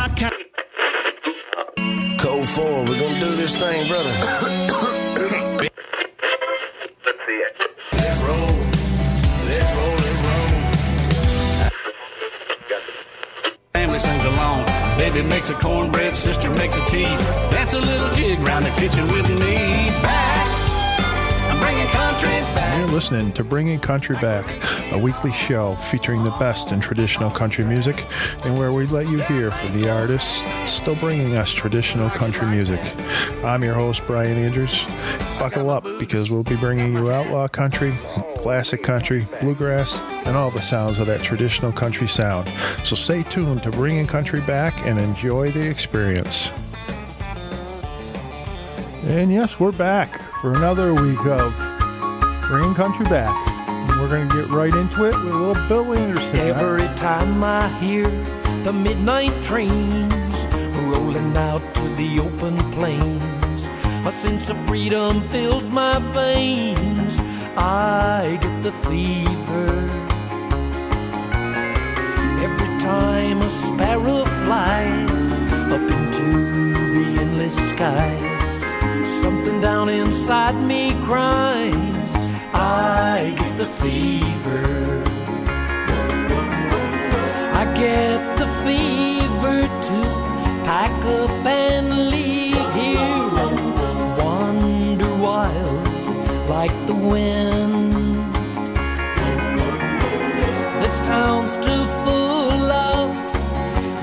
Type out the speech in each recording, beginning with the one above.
my kind. Code 4, we're gonna do this thing, brother. Let's see it. let's roll. Let's roll, let's roll. Family sings along. Baby makes a cornbread, sister makes a tea. Dance a little jig round the kitchen with me. Back. You're listening to Bringing Country Back, a weekly show featuring the best in traditional country music and where we let you hear from the artists still bringing us traditional country music. I'm your host, Brian Andrews. Buckle up because we'll be bringing you outlaw country, classic country, bluegrass, and all the sounds of that traditional country sound. So stay tuned to Bringing Country Back and enjoy the experience. And yes, we're back for another week of Bringing Country Back. And we're going to get right into it with a little Bill Anderson. Every time I hear the midnight trains rolling out to the open plains, a sense of freedom fills my veins. I get the fever. Every time a sparrow flies up into the endless skies, something down inside me cries. I get the fever. I get the fever to pack up and leave here and wander wild like the wind. This town's too full of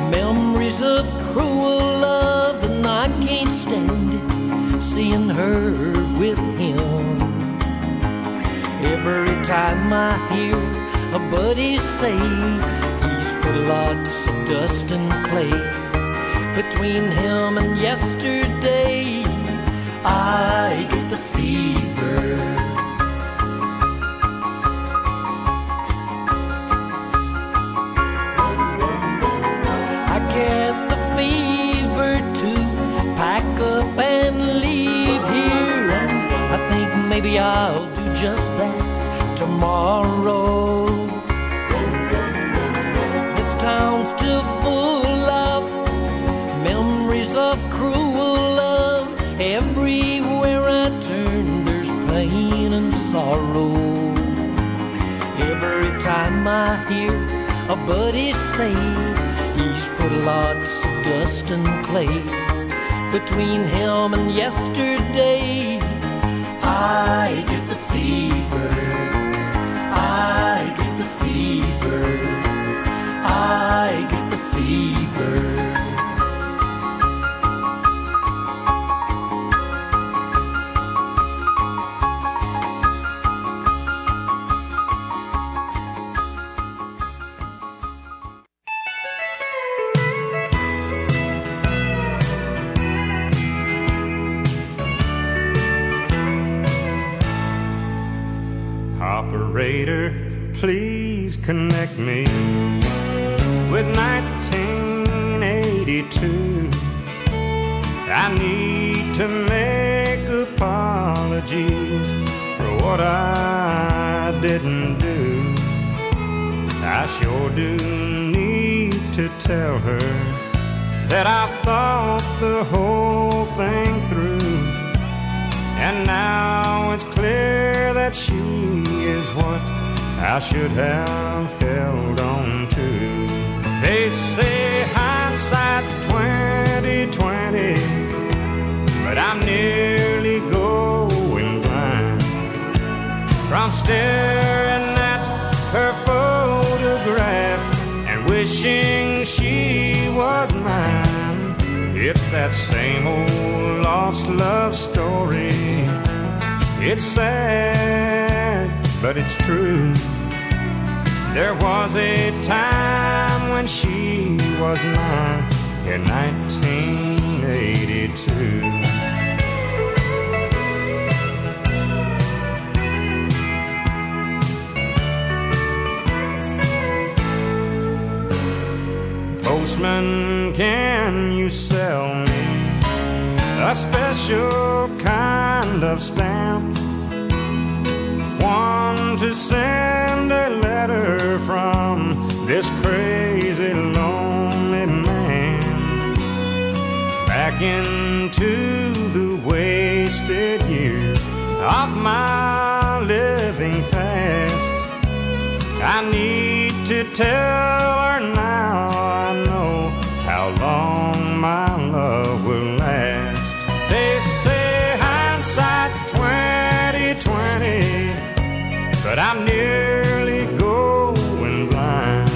memories of cruel love, and I can't stand it seeing her Time I hear a buddy say he's put lots of dust and clay between him and yesterday, I get the fever. I get the fever to pack up and leave here, and I think maybe I'll do just that tomorrow. This town's too full of memories of cruel love. Everywhere I turn, there's pain and sorrow. Every time I hear a buddy say he's put lots of dust and clay between him and yesterday, I get the fever. Fever. To tell her that I thought the whole thing through. And now it's clear that she is what I should have held on to. They say hindsight's 2020, but I'm nearly going blind from staring wishing she was mine. It's that same old lost love story. It's sad, but it's true. There was a time when she was mine in 1982. Postman, can you sell me a special kind of stamp? One to send a letter from this crazy lonely man. back into the wasted years of my living past. I need to tell her now my love will last. They say hindsight's 2020, but I'm nearly going blind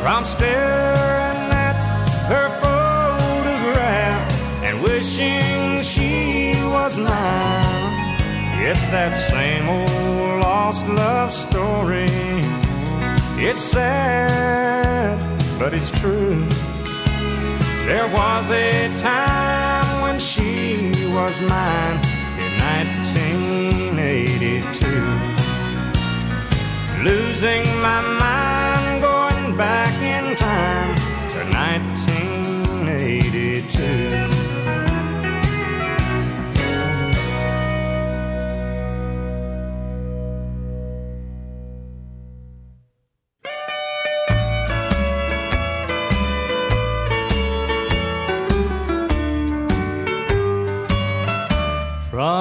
from staring at her photograph and wishing she was mine. It's that same old lost love story. It's sad, but it's true. There was a time when she was mine in 1982. Losing my mind, going back in time to 1982.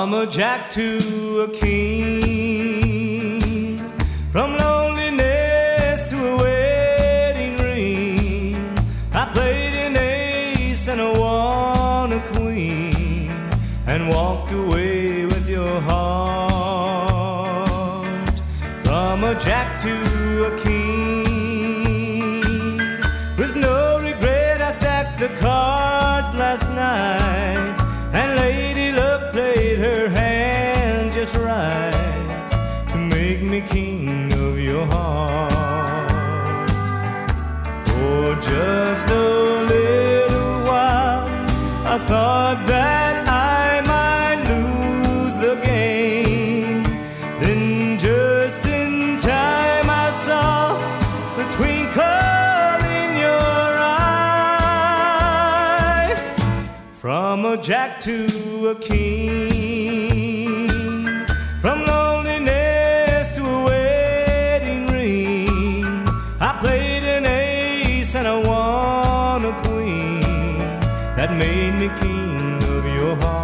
From a jack to a king, to a king, from loneliness to a wedding ring. I played an ace and I won a queen that made me king of your heart.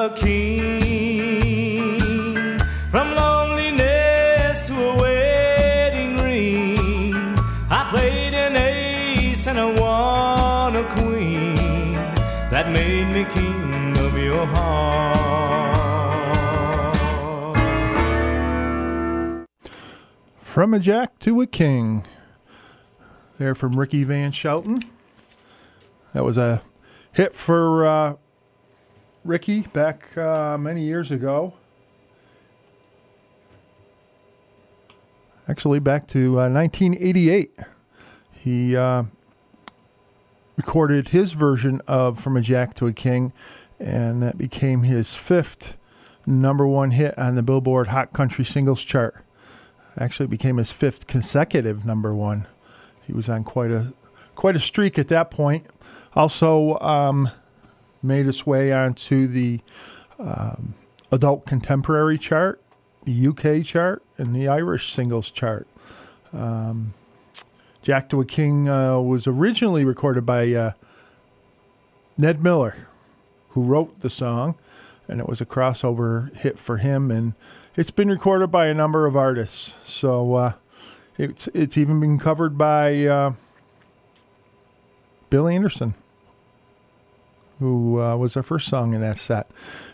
A king, from loneliness to a wedding ring. I played an ace and I won a queen that made me king of your heart. From a Jack to a King. There from Ricky Van Shelton. That was a hit for uh, Ricky back uh, many years ago. Actually, back to uh, 1988. He uh, recorded his version of From a Jack to a King, and that became his fifth number one hit on the Billboard Hot Country Singles Chart actually became his fifth consecutive number one. He was on quite a quite a streak at that point. Also um, made its way onto the um, adult contemporary chart, the UK chart, and the Irish singles chart. Um, Jack to a King uh, was originally recorded by uh, Ned Miller, who wrote the song, and it was a crossover hit for him. And it's been recorded by a number of artists. So uh, it's it's even been covered by uh, Bill Anderson, who uh, was our first song in that set.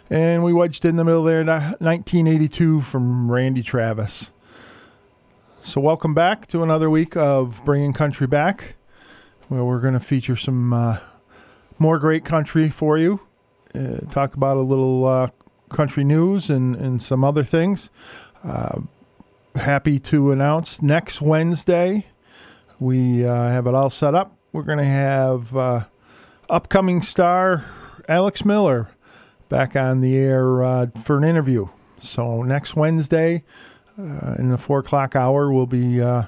And we wedged in the middle there, ni- 1982 from Randy Travis. So welcome back to another week of Bringing Country Back, where we're going to feature some uh, more great country for you. Uh, talk about a little uh, country news and, and some other things. Uh, happy to announce next Wednesday, we uh, have it all set up. we're going to have upcoming star Alex Miller back on the air uh, for an interview. So next Wednesday, uh, in the four o'clock hour, we'll be uh,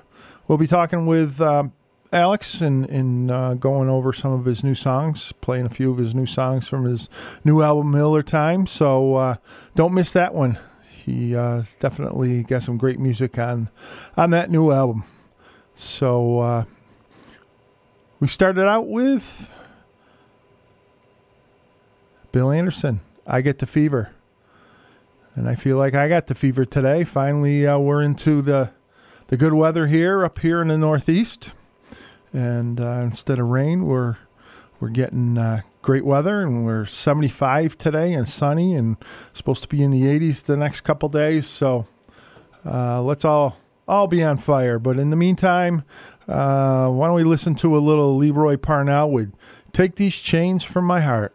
we'll be talking with uh, Alex and and uh, going over some of his new songs, playing a few of his new songs from his new album Miller Time. So uh, don't miss that one. He uh, definitely got some great music on on that new album. So we started out with Bill Anderson. I get the fever, and I feel like I got the fever today. Finally, uh, we're into the the good weather here up here in the Northeast, and uh, instead of rain, we're we're getting uh, great weather, and we're 75 today and sunny, and supposed to be in the 80s the next couple days. So uh, let's all all be on fire. But in the meantime, uh, why don't we listen to a little Lee Roy Parnell with "Take These Chains from My Heart."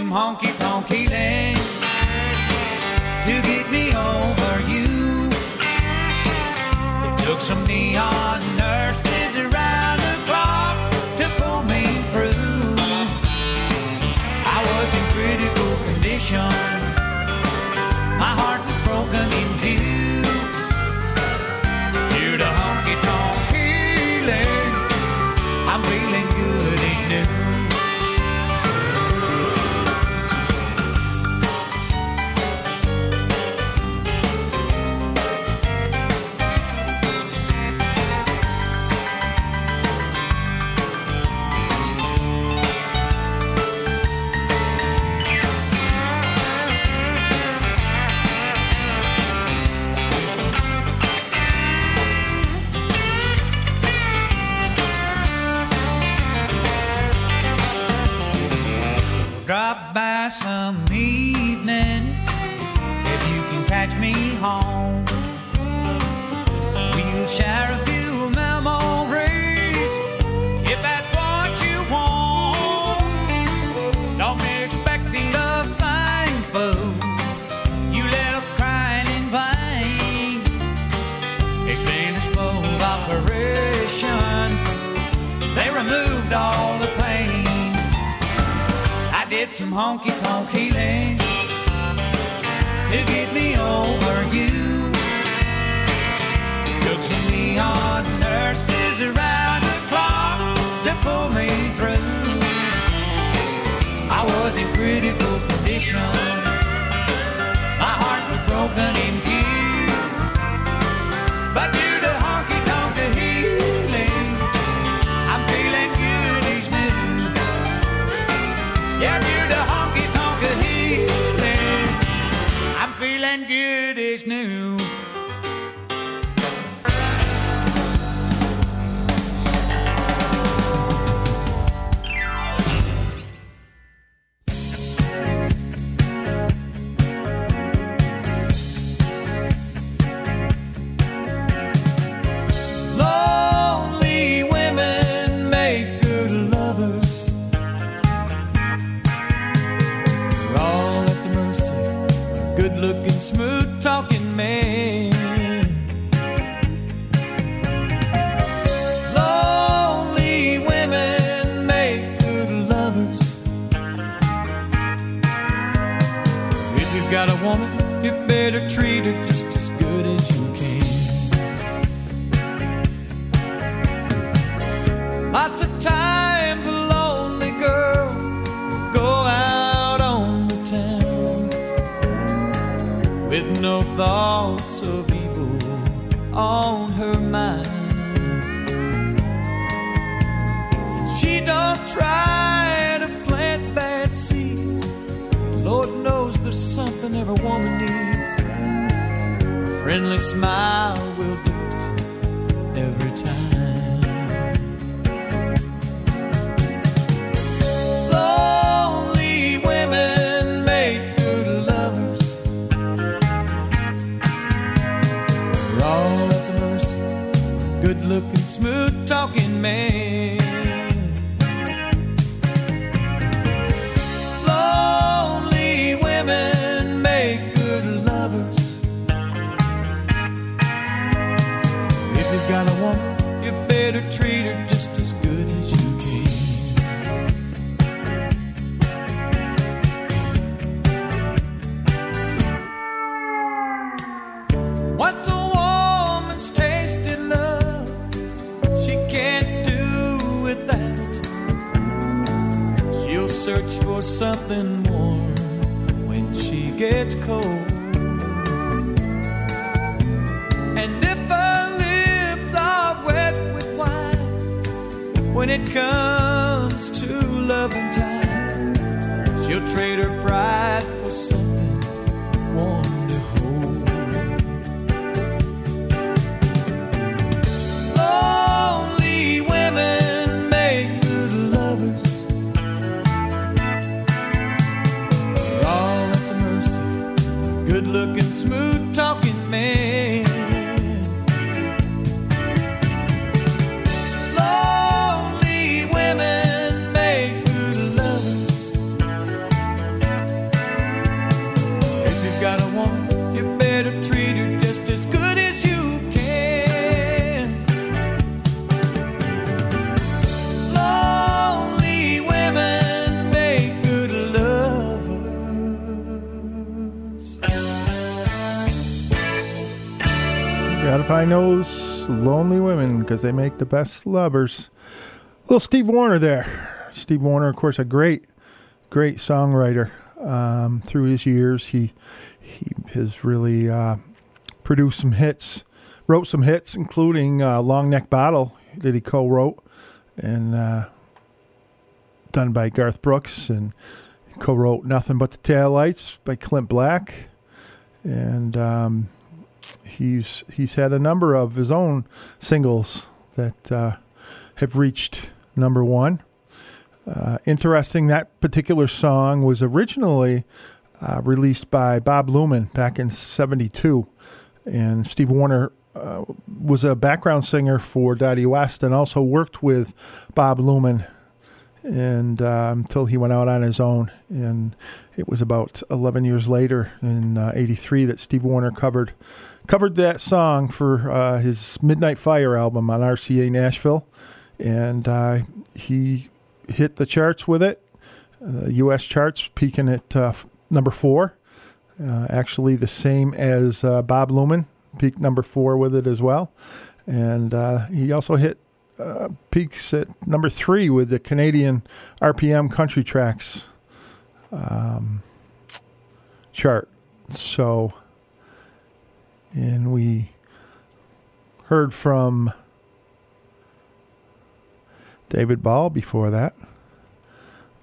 some honky tonk healing to get me over you. It took some neon nursing. Find those lonely women because they make the best lovers. Little Steve Wariner there. Steve Wariner, of course, a great, great songwriter. Um, through his years, he he has really uh, produced some hits, wrote some hits, including uh, "Long Neck Bottle" that he co-wrote, and uh, done by Garth Brooks, and co-wrote "Nothing But the Taillights" by Clint Black, and um, he's he's had a number of his own singles that uh, have reached number one. Uh, interesting, that particular song was originally uh, released by Bob Luman back in '72, and Steve Wariner uh, was a background singer for Dottie West and also worked with Bob Luman and uh, until he went out on his own. And it was about 11 years later, in '83, that Steve Wariner covered covered that song for uh, his Midnight Fire album on RCA Nashville, and uh, he hit the charts with it, uh, U.S. charts, peaking at uh, f- number four. Uh, actually, the same as uh, Bob Luman, peaked number four with it as well, and he also hit peaks at number three with the Canadian RPM Country Tracks um, chart. So and we heard from David Ball before that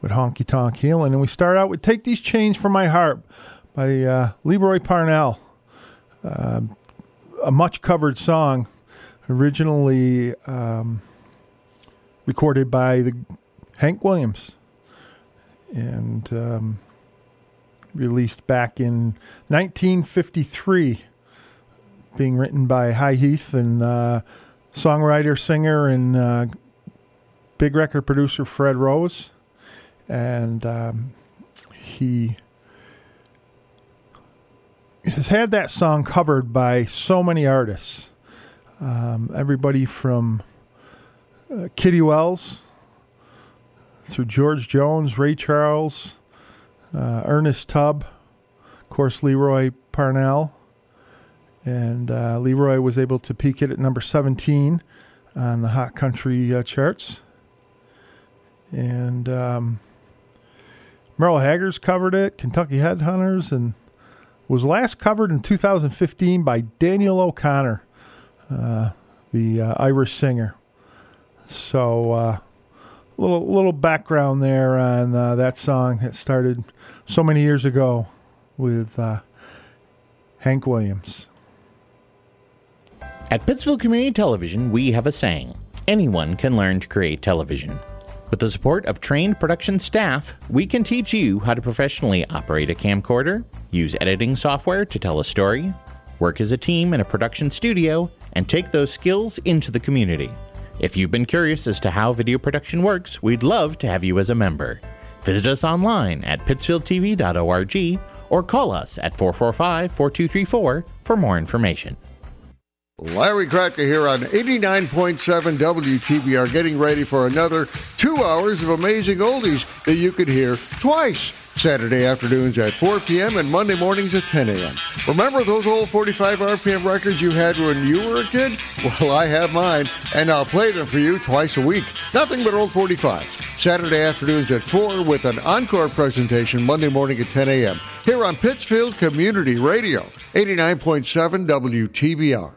with Honky Tonk Healing. And we start out with Take These Chains from My Heart by uh, Lee Roy Parnell, uh, a much covered song, originally um, recorded by the Hank Williams and um, released back in 1953 being written by Hy Heath and uh, songwriter, singer, and uh, big record producer Fred Rose. And um, he has had that song covered by so many artists. Um, everybody from uh, Kitty Wells through George Jones, Ray Charles, uh, Ernest Tubb, of course, Lee Roy Parnell, and uh, Leroy was able to peak it at number 17 on the hot country uh, charts. And um, Merle Haggard's covered it, Kentucky Headhunters, and was last covered in 2015 by Daniel O'Connor, uh, the uh, Irish singer. So, uh, little little background there on uh, that song that started so many years ago with Hank Williams. At Pittsfield Community Television, we have a saying anyone can learn to create television. With the support of trained production staff, we can teach you how to professionally operate a camcorder, use editing software to tell a story, work as a team in a production studio, and take those skills into the community. If you've been curious as to how video production works, we'd love to have you as a member. Visit us online at pittsfieldtv.org or call us at 445 4234 for more information. Larry Kracker here on 89.7 WTBR, getting ready for another two hours of amazing oldies that you could hear twice. Saturday afternoons at 4 p.m. and Monday mornings at 10 a.m. Remember those old 45 RPM records you had when you were a kid? Well, I have mine, and I'll play them for you twice a week. Nothing but old 45s. Saturday afternoons at 4 with an encore presentation Monday morning at 10 a.m. Here on Pittsfield Community Radio, 89.7 WTBR.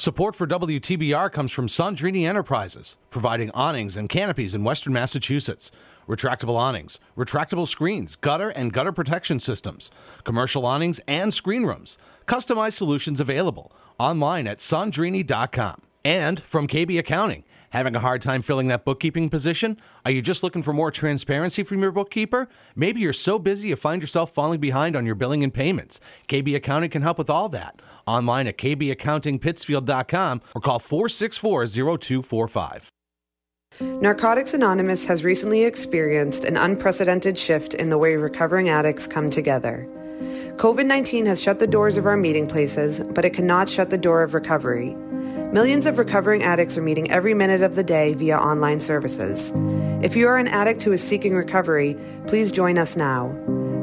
Support for WTBR comes from Sandrini Enterprises, providing awnings and canopies in western Massachusetts. Retractable awnings, retractable screens, gutter and gutter protection systems, commercial awnings and screen rooms. Customized solutions available online at sandrini.com. And from KB Accounting, Having a hard time filling that bookkeeping position? Are you just looking for more transparency from your bookkeeper? Maybe you're so busy you find yourself falling behind on your billing and payments. KB Accounting can help with all that. Online at kbaccountingpittsfield.com or call 464 0245. Narcotics Anonymous has recently experienced an unprecedented shift in the way recovering addicts come together. COVID 19 has shut the doors of our meeting places, but it cannot shut the door of recovery. Millions of recovering addicts are meeting every minute of the day via online services. If you are an addict who is seeking recovery, please join us now.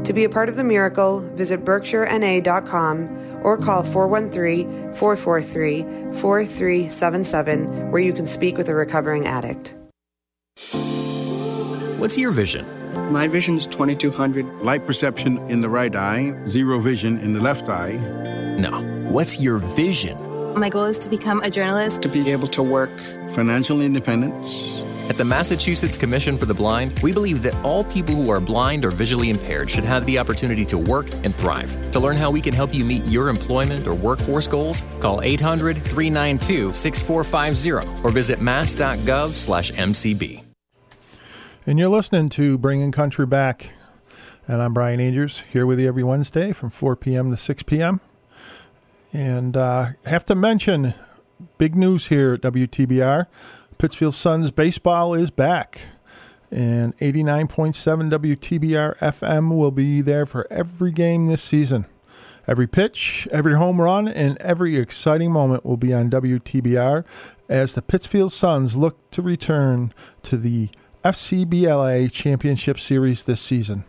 To be a part of the miracle, visit berkshirena.com or call 413 443 4377 where you can speak with a recovering addict. What's your vision? My vision is 2200. Light perception in the right eye, zero vision in the left eye. No. What's your vision? My goal is to become a journalist. To be able to work. Financial independence. At the Massachusetts Commission for the Blind, we believe that all people who are blind or visually impaired should have the opportunity to work and thrive. To learn how we can help you meet your employment or workforce goals, call 800-392-6450 or visit mass.gov slash MCB. And you're listening to Bringing Country Back. And I'm Brian Angers, here with you every Wednesday from 4 p.m. to 6 p.m. And uh, have to mention big news here at WTBR. Pittsfield Suns baseball is back. And 89.7 WTBR FM will be there for every game this season. Every pitch, every home run, and every exciting moment will be on WTBR as the Pittsfield Suns look to return to the FCBLA Championship Series this season.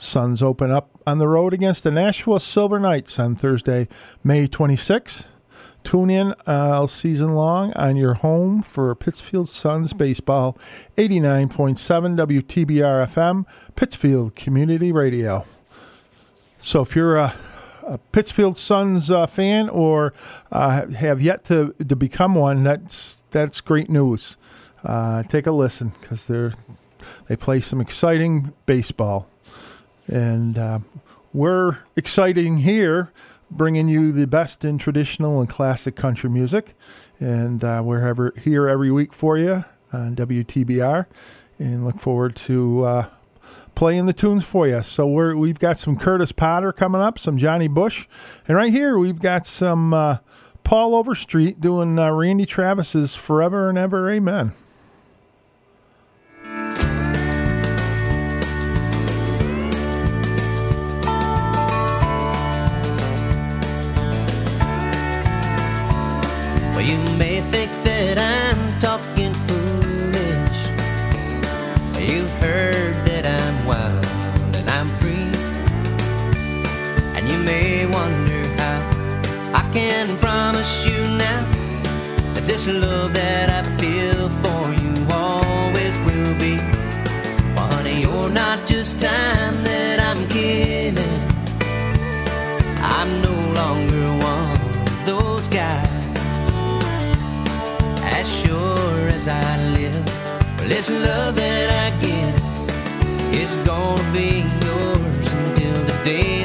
Suns open up on the road against the Nashua Silver Knights on Thursday, May 26th. Tune in all season long on your home for Pittsfield Suns baseball, 89.7 WTBR FM, Pittsfield Community Radio. So if you're a, a Pittsfield Suns uh, fan or uh, have yet to, to become one, that's that's great news. Uh, take a listen because they're they play some exciting baseball, and uh, we're exciting here, bringing you the best in traditional and classic country music, and uh, we're ever here every week for you on WTBR, and look forward to uh, playing the tunes for you. So we're we've got some Curtis Potter coming up, some Johnny Bush, and right here we've got some uh, Paul Overstreet doing uh, Randy Travis's "Forever and Ever Amen." You may think that I'm talking foolish. You've heard that I'm wild and I'm free. And you may wonder how I can promise you now that this love that I feel for you always will be. Well, honey, you're not just time that I'm killing. I'm no longer I live. Well, this love that I give is gonna be yours until the day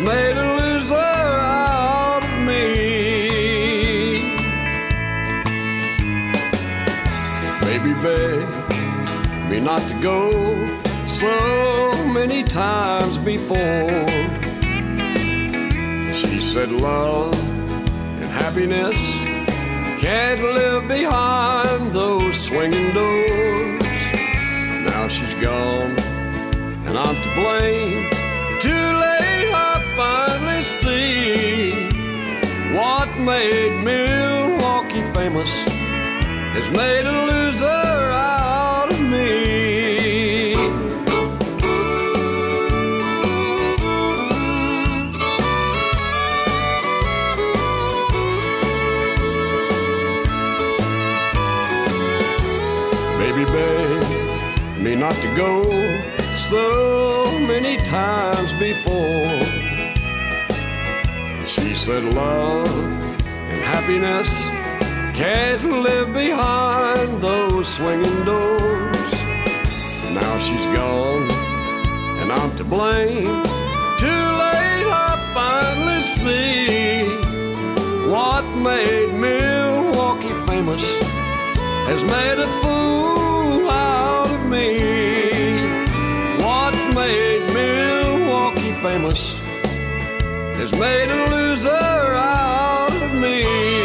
made a loser out of me. Baby, beg me not to go so many times before. She said, Love and happiness can't live behind. made a loser out of me. Baby, beg me not to go so many times before. She said, Love and happiness can't live behind those swinging doors. Now she's gone, and I'm to blame. Too late, I finally see what made Milwaukee famous has made a fool out of me. What made Milwaukee famous has made a loser out of me.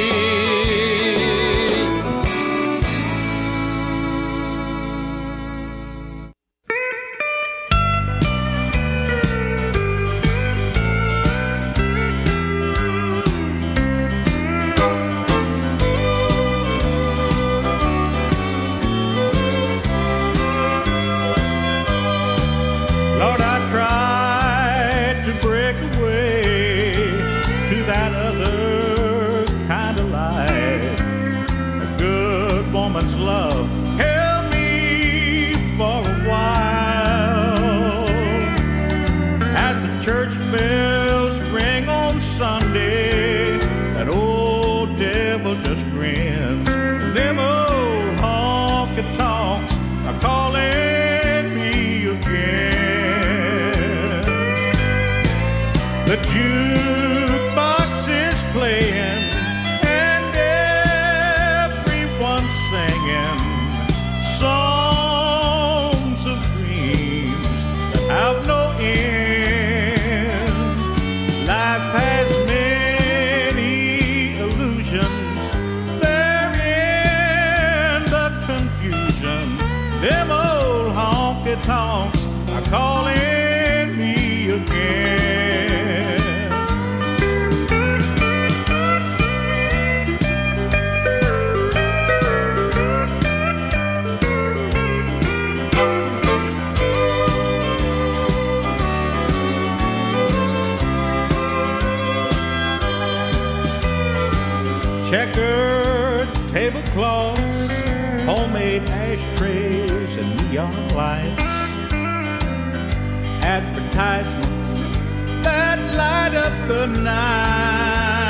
Advertisements that light up the night.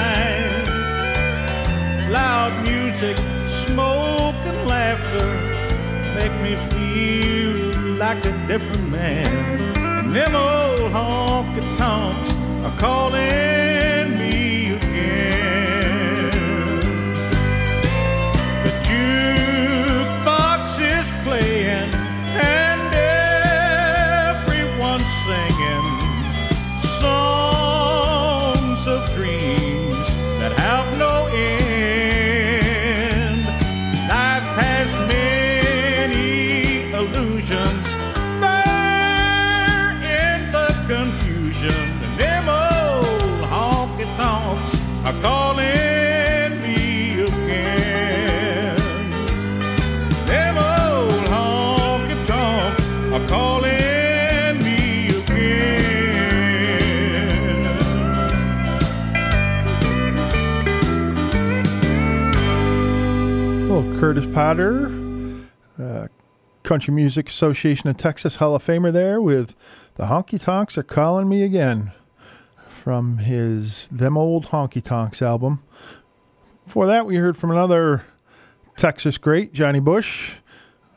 Loud music, smoke, and laughter make me feel like a different man. And them old honky tonks are calling Curtis Potter, uh, Country Music Association of Texas Hall of Famer, there with the Honky Tonks are calling me again from his Them Old Honky Tonks album. Before that, we heard from another Texas great, Johnny Bush,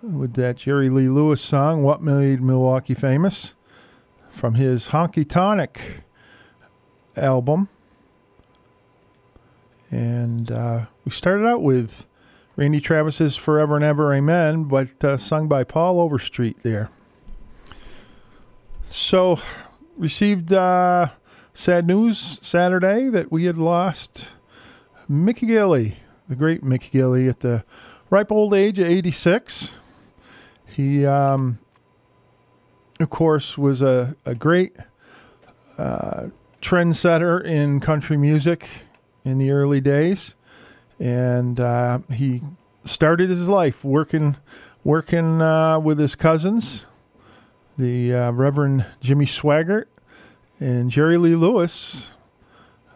with that Jerry Lee Lewis song, What Made Milwaukee Famous, from his Honky Tonic album. And uh, we started out with Randy Travis's Forever and Ever Amen, but uh, sung by Paul Overstreet there. So, received uh, sad news Saturday that we had lost Mickey Gilley, the great Mickey Gilley, at the ripe old age of 86. He, um, of course, was a, a great uh, trendsetter in country music in the early days, and uh, he started his life working working uh, with his cousins, the uh, Reverend Jimmy Swaggart and Jerry Lee Lewis,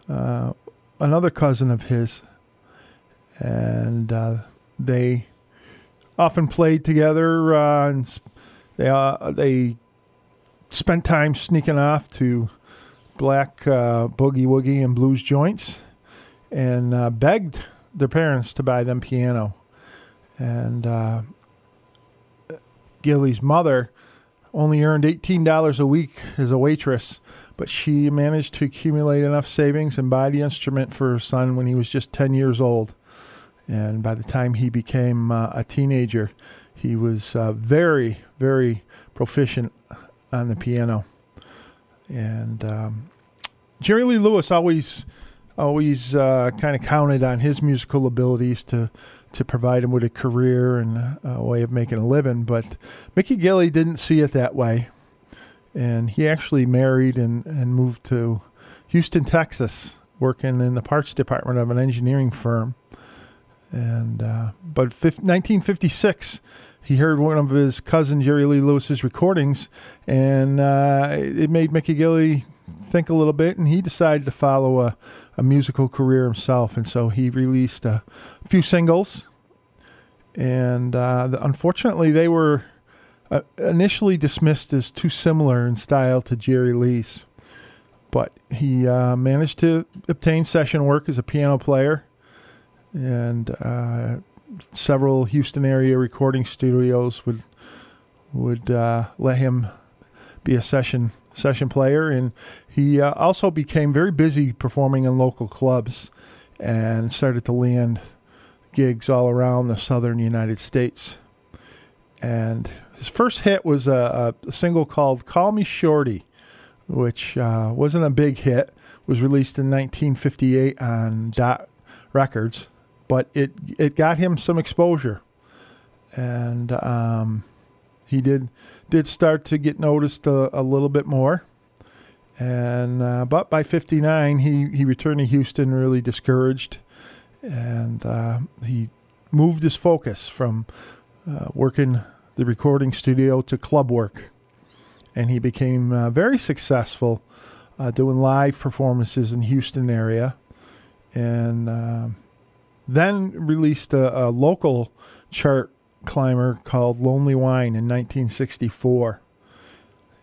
uh, another cousin of his, and uh, they often played together. Uh, and they they spent time sneaking off to black boogie woogie and blues joints, and begged their parents to buy them piano. And uh, Gilley's mother only earned eighteen dollars a week as a waitress, but she managed to accumulate enough savings and buy the instrument for her son when he was just ten years old. And by the time he became uh, a teenager, he was uh, very, very proficient on the piano. And um, Jerry Lee Lewis always, always uh, kind of counted on his musical abilities to to provide him with a career and a way of making a living. But Mickey Gilley didn't see it that way, and he actually married and and moved to Houston, Texas, working in the parts department of an engineering firm. And uh, but fif- 1956, he heard one of his cousin Jerry Lee Lewis's recordings, and uh, it made Mickey Gilley think a little bit, and he decided to follow a, a musical career himself. And so he released a few singles, and uh, the, unfortunately, they were uh, initially dismissed as too similar in style to Jerry Lee's. But he uh, managed to obtain session work as a piano player and uh, several Houston area recording studios would would uh, let him be a session session player, and he uh, also became very busy performing in local clubs, and started to land gigs all around the southern United States. And his first hit was a, a single called "Call Me Shorty," which uh, wasn't a big hit. Was released in 1958 on Dot Records, but it it got him some exposure, and um, he did did start to get noticed a, a little bit more. And uh, but by '59, he he returned to Houston really discouraged, and uh, he moved his focus from uh, working the recording studio to club work, and he became uh, very successful uh, doing live performances in Houston area, and uh, then released a, a local chart climber called Lonely Wine in 1964.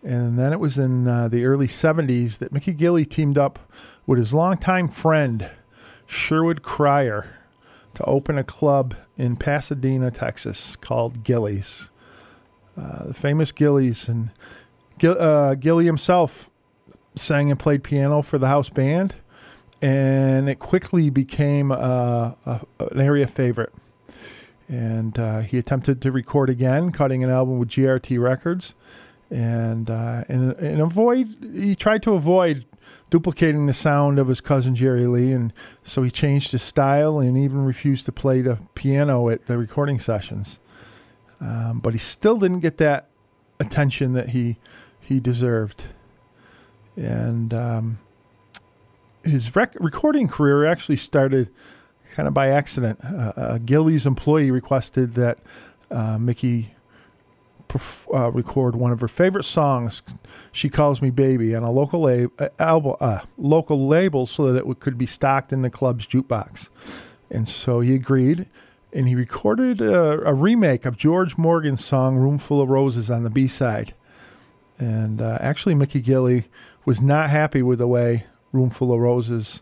And then it was in uh, the early 70s that Mickey Gilley teamed up with his longtime friend, Sherwood Cryer, to open a club in Pasadena, Texas called Gilley's. Uh, the famous Gilley's. And Gill, uh, Gilley himself sang and played piano for the house band, and it quickly became uh, an area favorite. And uh, he attempted to record again, cutting an album with GRT Records and uh, and and avoid. He tried to avoid duplicating the sound of his cousin Jerry Lee, and so he changed his style and even refused to play the piano at the recording sessions. Um, but he still didn't get that attention that he he deserved, and um, his rec- recording career actually started kind of by accident. Uh, a Gilley's employee requested that uh, Mickey uh, record one of her favorite songs, "She Calls Me Baby," on a local lab- uh, album, uh, local label, so that it w- could be stocked in the club's jukebox. And so he agreed, and he recorded a, a remake of George Morgan's song "Roomful of Roses" on the B side. And uh, actually, Mickey Gilley was not happy with the way "Roomful of Roses"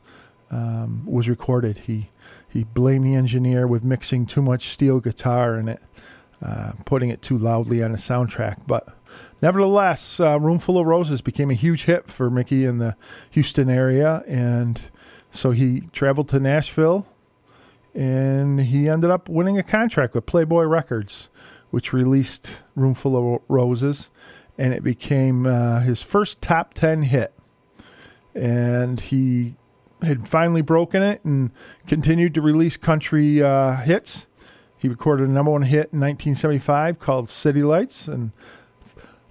um, was recorded. He he blamed the engineer with mixing too much steel guitar in it uh, putting it too loudly on the soundtrack. But nevertheless, uh, Roomful of Roses became a huge hit for Mickey in the Houston area. And so he traveled to Nashville and he ended up winning a contract with Playboy Records, which released Roomful of Roses. And it became uh, his first top 10 hit. And he had finally broken it and continued to release country uh, hits he recorded a number one hit in 1975 called City Lights and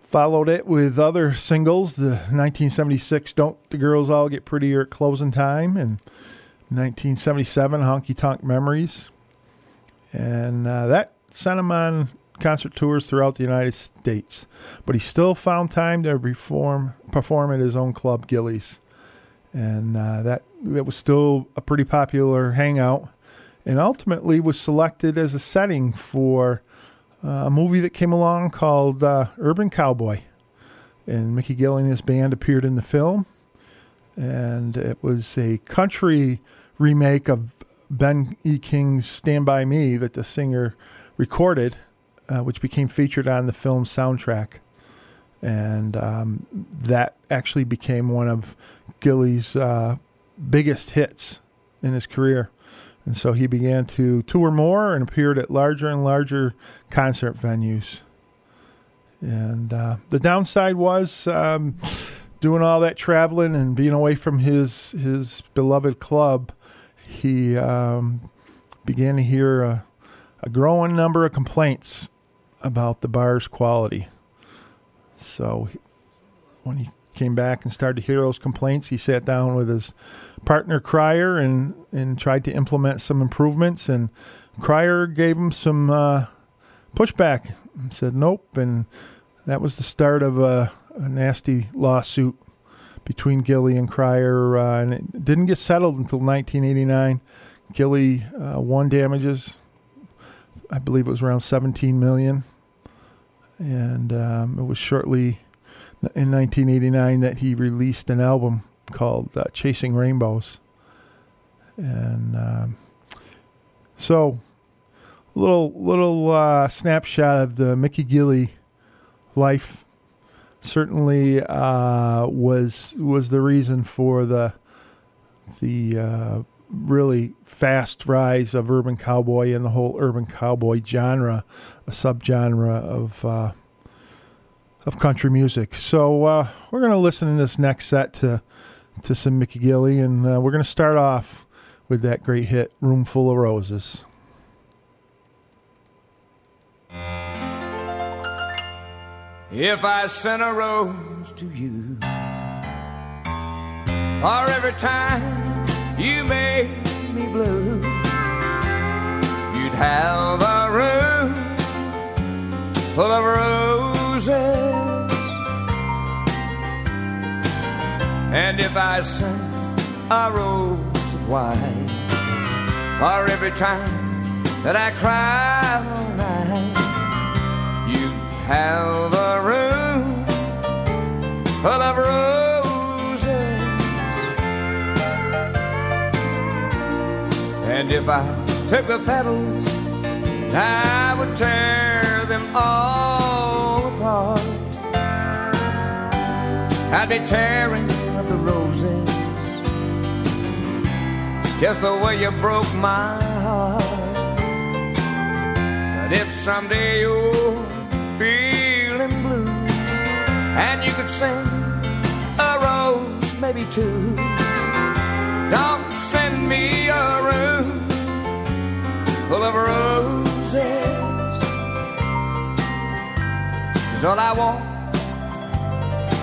followed it with other singles. The 1976 Don't the Girls All Get Prettier at Closing Time and 1977 Honky Tonk Memories. And uh, that sent him on concert tours throughout the United States. But he still found time to reform, perform at his own club, Gilley's. And uh, that, that was still a pretty popular hangout and ultimately was selected as a setting for uh, a movie that came along called uh, Urban Cowboy. And Mickey Gill and his band appeared in the film. And it was a country remake of Ben E. King's Stand By Me that the singer recorded, uh, which became featured on the film's soundtrack. And um, that actually became one of Gilley's uh, biggest hits in his career. And so he began to tour more and appeared at larger and larger concert venues. And uh, the downside was um, doing all that traveling and being away from his his beloved club. He um, began to hear a, a growing number of complaints about the bar's quality. So when he came back and started to hear those complaints, he sat down with his partner Cryer and and tried to implement some improvements. And Cryer gave him some uh, pushback. And said nope, and that was the start of a, a nasty lawsuit between Gilley and Cryer, uh, and it didn't get settled until 1989. Gilley uh, won damages. I believe it was around 17 million, and um, it was shortly in 1989 that he released an album called uh, Chasing Rainbows. And um, so, little little uh, snapshot of the Mickey Gilley life. Certainly uh, was was the reason for the the uh, really fast rise of urban cowboy and the whole urban cowboy genre, a subgenre of uh, of country music. So uh, we're going to listen in this next set to to some Mickey Gilley, and uh, we're going to start off with that great hit, "Room Full of Roses." if I sent a rose to you. For every time you made me blue, you'd have a room full of roses. And if I sent a rose of white for every time that I cry all night, you have a room full of roses. And if I took the petals, I would tear them all I'd be tearing up the roses just the way you broke my heart. But if someday you're feeling blue and you could sing a rose, maybe two, don't send me a room full of roses. 'Cause all I want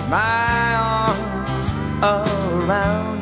my arms around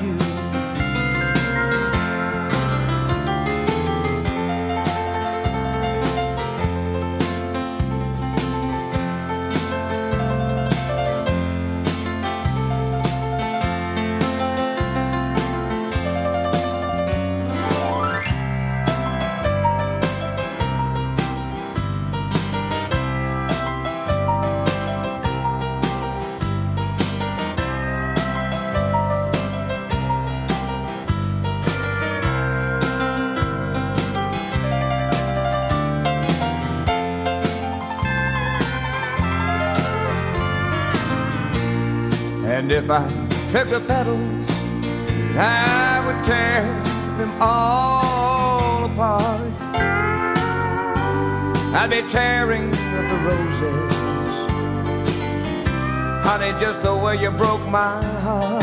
I took the petals, I would tear them all apart. I'd be tearing up the roses, honey, just the way you broke my heart.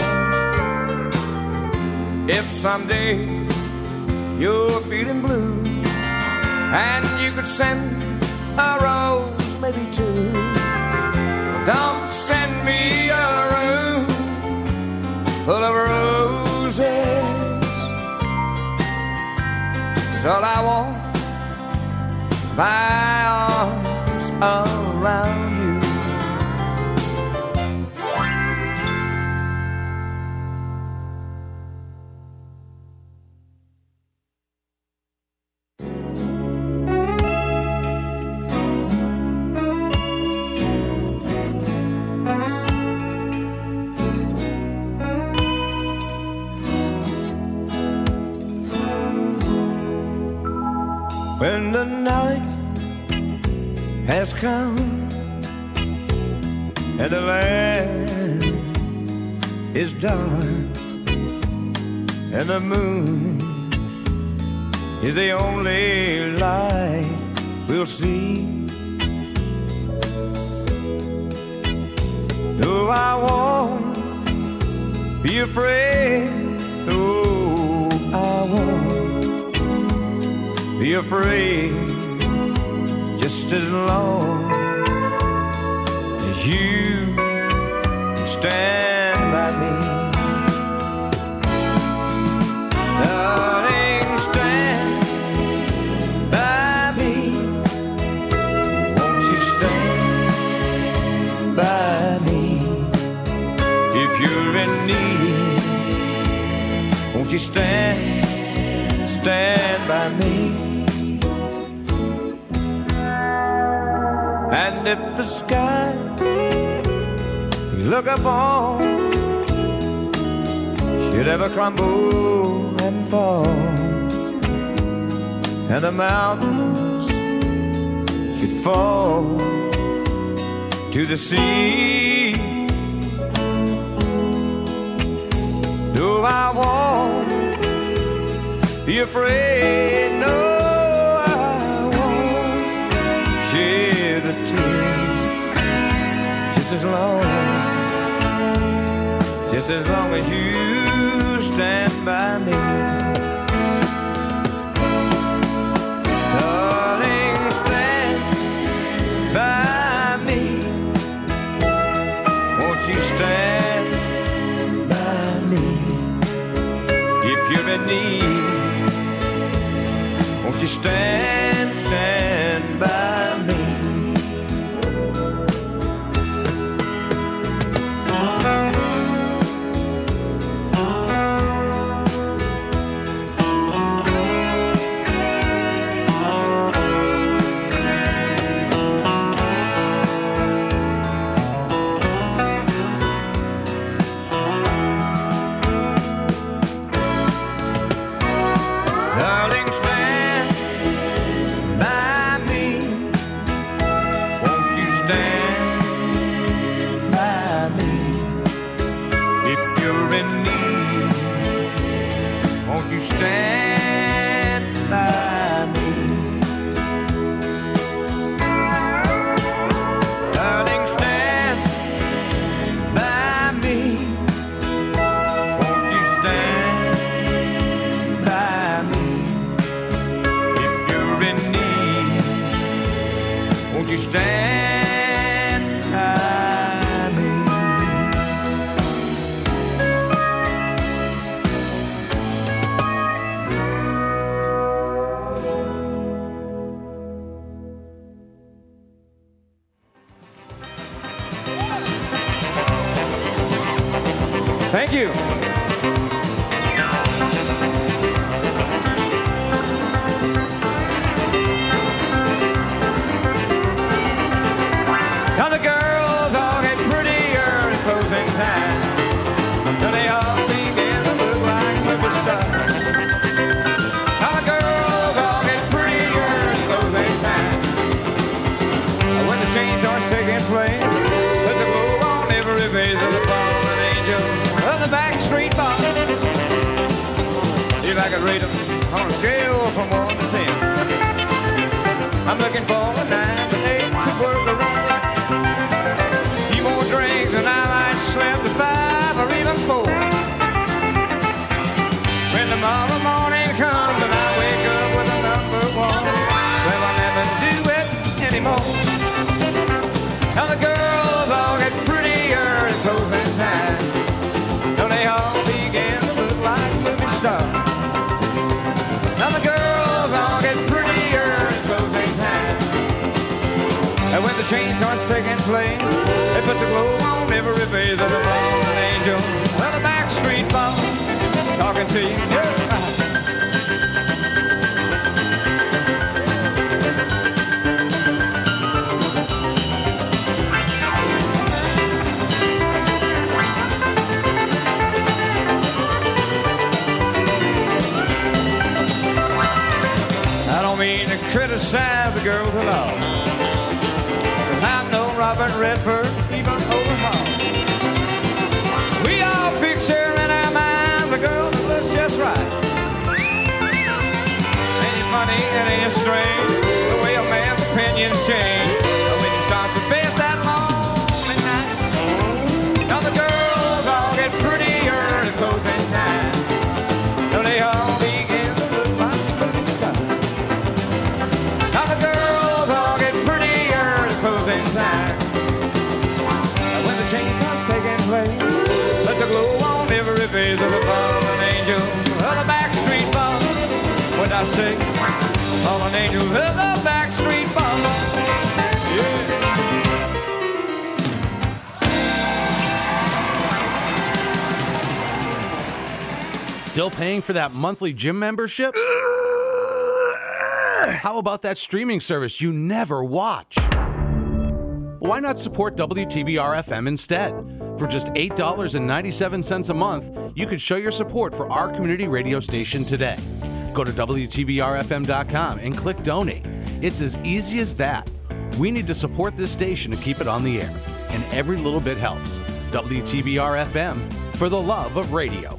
If someday you're feeling blue and you could send a rose, maybe two. All I want my arms around the night has come and the land is dark and the moon is the only light we'll see. No, I won't be afraid. No, I won't be afraid just as long as you stand by me. Darling, stand by me. Won't you stand by me? If you're in need, won't you stand And if the sky you look upon should ever crumble and fall, and the mountains should fall to the sea, Do I won't be afraid. Just as long, just as long as you stand by me. Darling, stand by me. Won't you stand by me? If you're in need, won't you stand, stand on a scale from one to ten, I'm looking for a nine, but eight could work around. Few more drinks and I might slip to five or even four. When tomorrow morning comes and I wake up with a number one, well I'll never do it anymore. Now the girls all get prettier in closing time. The change starts taking place, they put the glow on every face of the fallen angel. Well, the backstreet ball talking to you. Yeah. I don't mean to criticize the girls at all. Robert Redford, I say? Fallen angel of the backstreet. Yeah. Still paying for that monthly gym membership? How about that streaming service you never watch? Why not support WTBR FM instead? For just $8.97 a month, you could show your support for our community radio station today. Go to WTBRFM.com and click donate. It's as easy as that. We need to support this station to keep it on the air, and every little bit helps. WTBR FM for the love of radio.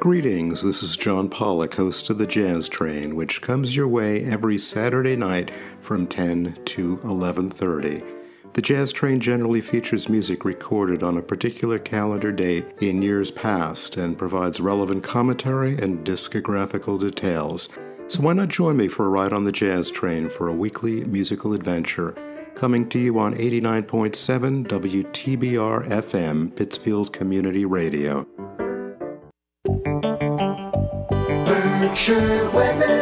Greetings, this is John Pollock, host of the Jazz Train, which comes your way every Saturday night from 10 to 11:30. The Jazz Train generally features music recorded on a particular calendar date in years past and provides relevant commentary and discographical details. So why not join me for a ride on the Jazz Train for a weekly musical adventure? Coming to you on 89.7 WTBR FM, Pittsfield Community Radio. Berkshire weather.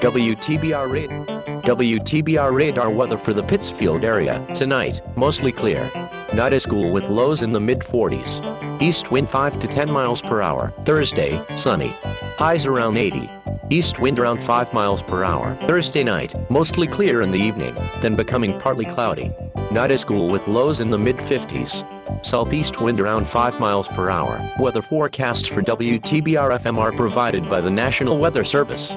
WTBR radar. WTBR radar weather for the Pittsfield area. Tonight, mostly clear. Night is cool with lows in the mid 40s. East wind 5 to 10 miles per hour. Thursday, sunny. Highs around 80. East wind around 5 miles per hour. Thursday night, mostly clear in the evening, then becoming partly cloudy. Night is cool with lows in the mid 50s. Southeast wind around 5 miles per hour. Weather forecasts for WTBR FM are provided by the National Weather Service.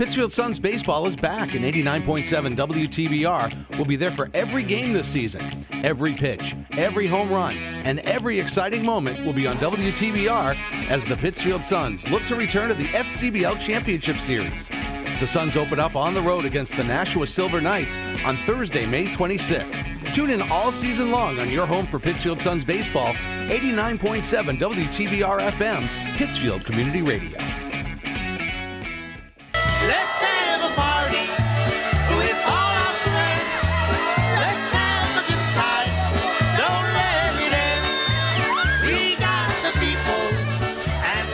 Pittsfield Suns baseball is back, and 89.7 WTBR will be there for every game this season. Every pitch, every home run, and every exciting moment will be on WTBR as the Pittsfield Suns look to return to the FCBL Championship Series. The Suns open up on the road against the Nashua Silver Knights on Thursday, May 26th. Tune in all season long on your home for Pittsfield Suns baseball, 89.7 WTBR FM, Pittsfield Community Radio.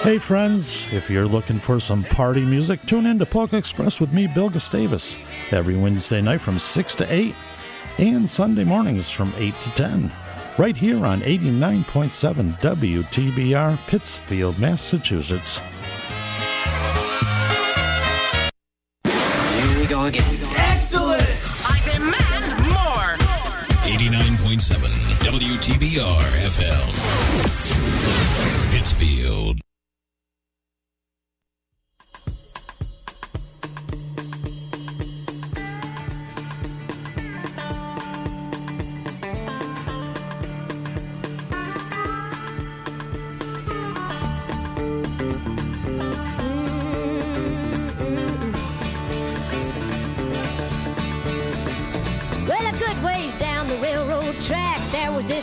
Hey friends, if you're looking for some party music, tune in to Polka Express with me, Bill Gustavus, every Wednesday night from 6 to 8 and Sunday mornings from 8 to 10, right here on 89.7 WTBR, Pittsfield, Massachusetts. Here we go again. Excellent! I demand more. 89.7 WTBR FM. Pittsfield.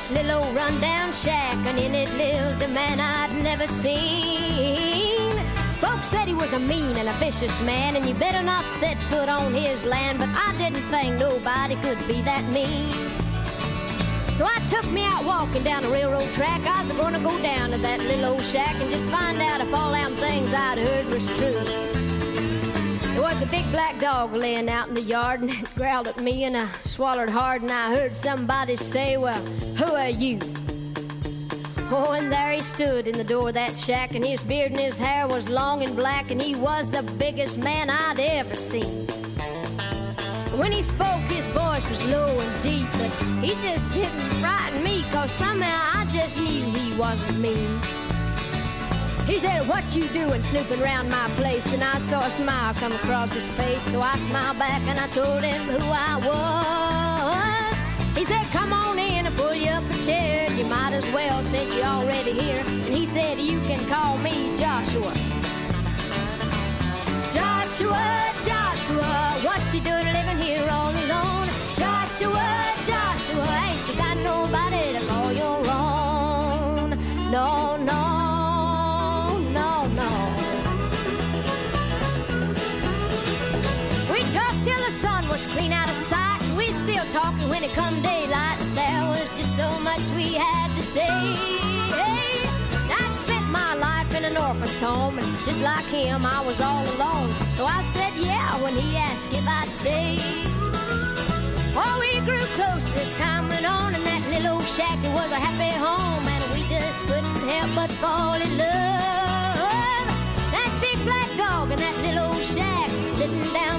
This little old rundown shack, and in it lived a man I'd never seen. Folks said he was a mean and a vicious man, and you better not set foot on his land, but I didn't think nobody could be that mean. So I took me out walking down the railroad track. I was gonna go down to that little old shack and just find out if all them things I'd heard was true. There was a big black dog laying out in the yard and it growled at me and I swallowed hard and I heard somebody say, Well, who are you? Oh, and there he stood in the door of that shack and his beard and his hair was long and black and he was the biggest man I'd ever seen. When he spoke, his voice was low and deep, but he just didn't frighten me cause somehow I just knew he wasn't mean. He said, What you doing snooping around my place? And I saw a smile come across his face. So I smiled back and I told him who I was. He said, Come on in and pull you up a chair. You might as well since you're already here. And he said, You can call me Joshua. Joshua, Joshua, what you doing living here all alone? It come daylight. There was just so much we had to say. I spent my life in in an orphan's home, and just like him, I was all alone. So I said yeah when he asked if I'd stay. Oh, we grew closer as time went on, and that little old shack it was a happy home, and we just couldn't help but fall in love. That big black dog and that little old shack sitting down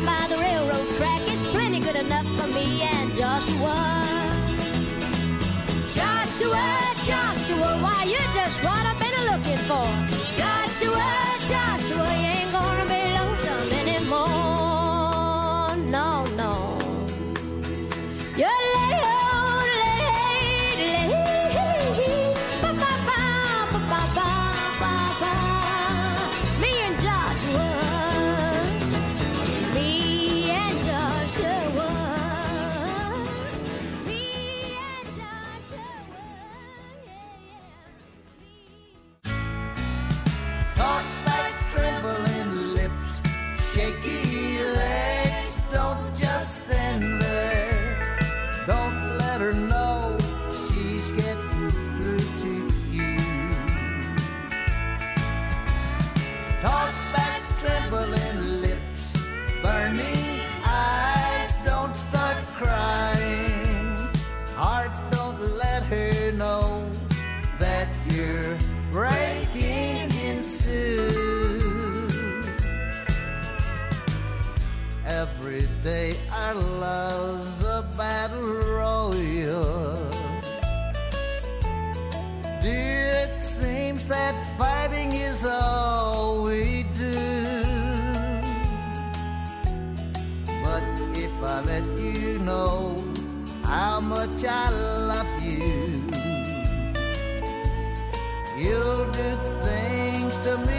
for. Joshua, much I love you, you'll do things to me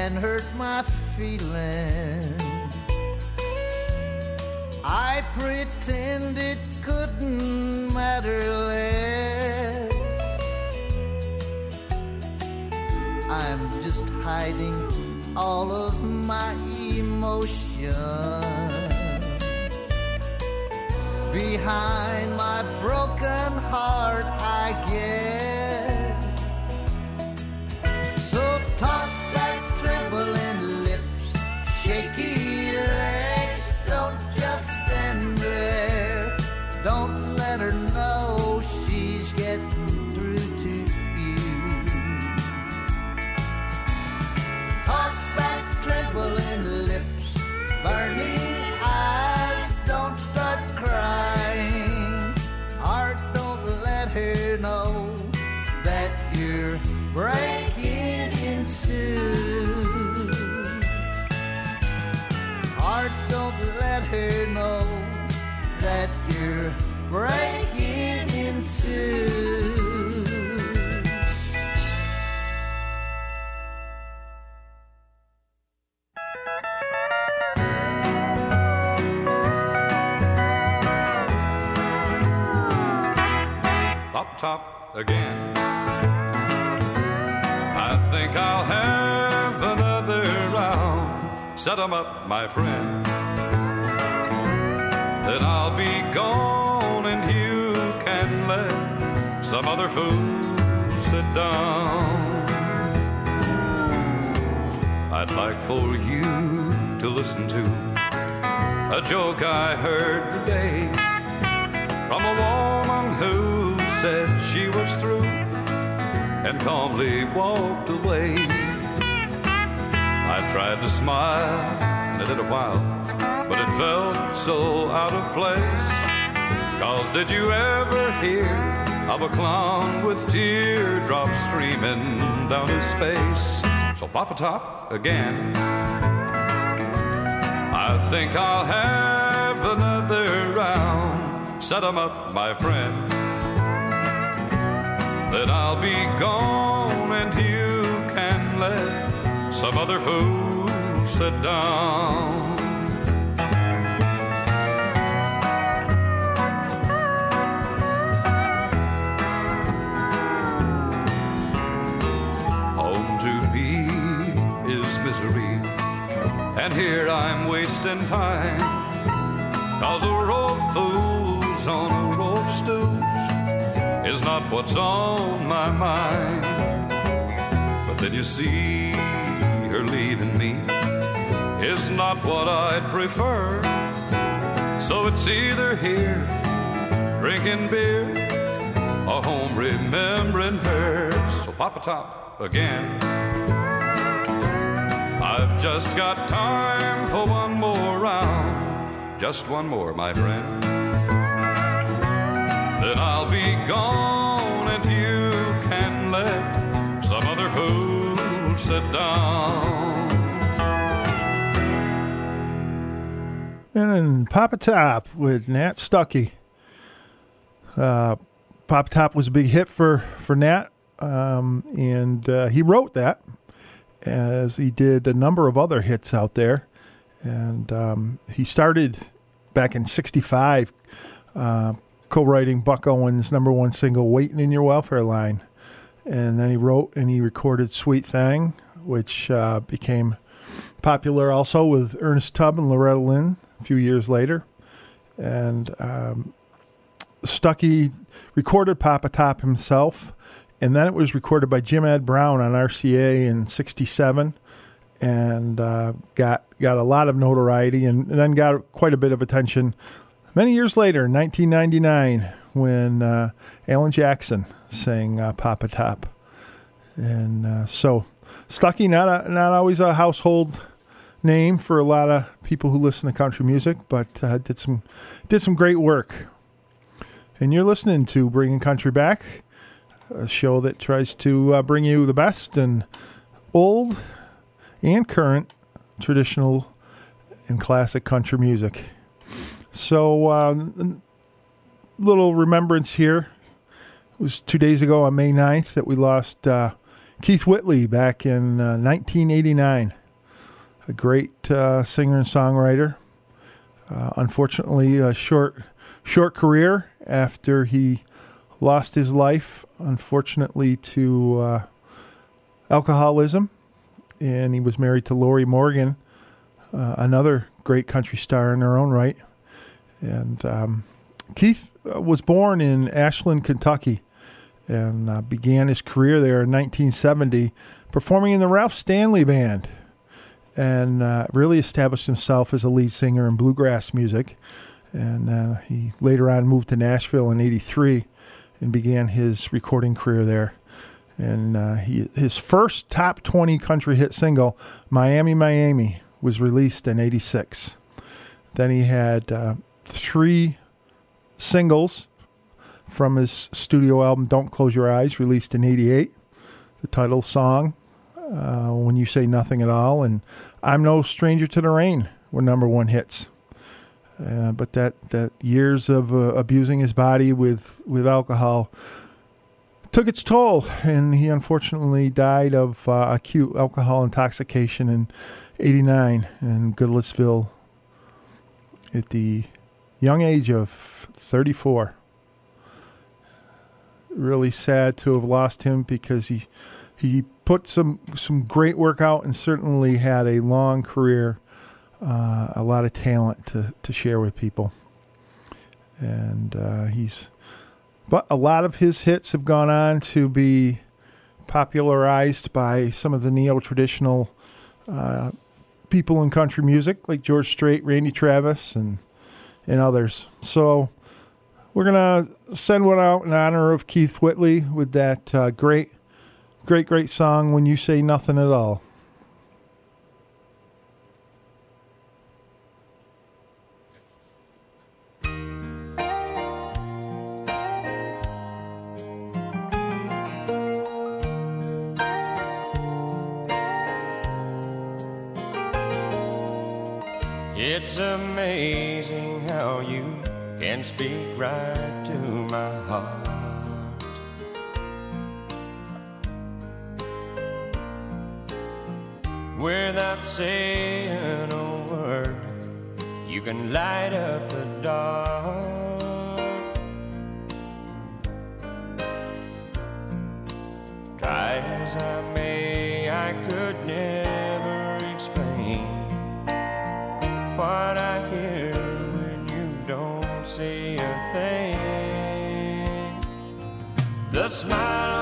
and hurt my feelings, I pretend it couldn't matter less. I'm just hiding all of my emotions behind my broken heart, again. I think I'll have another round. Set 'em up, my friend. Then I'll be gone and you can let some other fool sit down. I'd like for you to listen to a joke I heard today from a woman who said she was through and calmly walked away. I tried to smile, and it did a while, but it felt so out of place. Cause did you ever hear of a clown with teardrops streaming down his face? So pop a top again. I think I'll have another round. Set 'em up, my friend. Then I'll be gone and you can let some other fool sit down. Home to me is misery, and here I'm wasting time. Cause a of fools on a is not what's on my mind. But then you see her leaving me is not what I'd prefer. So it's either here, drinking beer, or home remembering her. So pop a Top again. I've just got time for one more round, just one more, my friend. Then I'll be gone, and you can let some other fool sit down. And then Pop a Top with Nat Stuckey. Uh, Pop a Top was a big hit for for Nat, um, and uh, he wrote that as he did a number of other hits out there. And um, he started back in '65, uh, co-writing Buck Owens' number one single "Waiting in Your Welfare Line," and then he wrote and he recorded "Sweet Thing," which uh, became popular also with Ernest Tubb and Loretta Lynn a few years later. And um, Stuckey recorded Pop a Top himself, and then it was recorded by Jim Ed Brown on RCA in '67, and uh, got got a lot of notoriety, and, and, then got quite a bit of attention many years later, 1999, when uh, Alan Jackson sang uh, Pop a Top, and uh, so Stuckey not a, not always a household name for a lot of people who listen to country music, but uh, did some did some great work. And you're listening to Bringing Country Back, a show that tries to uh, bring you the best and old and current traditional and classic country music. So, um, little remembrance here. It was two days ago on May 9th that we lost uh, Keith Whitley back in uh, 1989 a great uh, singer and songwriter. Uh, unfortunately, a short short career after he lost his life, unfortunately, to uh, alcoholism. And he was married to Lorrie Morgan, uh, another great country star in her own right. And um, Keith uh, was born in Ashland, Kentucky, and uh, began his career there in 1970, performing in the Ralph Stanley Band and uh, really established himself as a lead singer in bluegrass music. And uh, he later on moved to Nashville in '83 and began his recording career there. And uh, he, his first top 20 country hit single, Miami, My Amy, was released in '86. Then he had uh, three singles from his studio album, Don't Close Your Eyes, released in '88. The title song, uh, when you say nothing at all, and I'm no stranger to the rain were number one hits. Uh, but that, that years of uh, abusing his body with with alcohol took its toll, and he unfortunately died of uh, acute alcohol intoxication in '89 in Goodlettsville at the young age of 34. Really sad to have lost him because he he put some some great work out and certainly had a long career, uh, a lot of talent to to share with people. And uh, he's, but a lot of his hits have gone on to be popularized by some of the neo traditional uh, people in country music, like George Strait, Randy Travis, and and others. So we're going to send one out in honor of Keith Whitley with that uh, great, great, great song, When You Say Nothing at All. It's amazing and speak right to my heart. Without saying a word, you can light up the dark. Try as I may, I could never. smile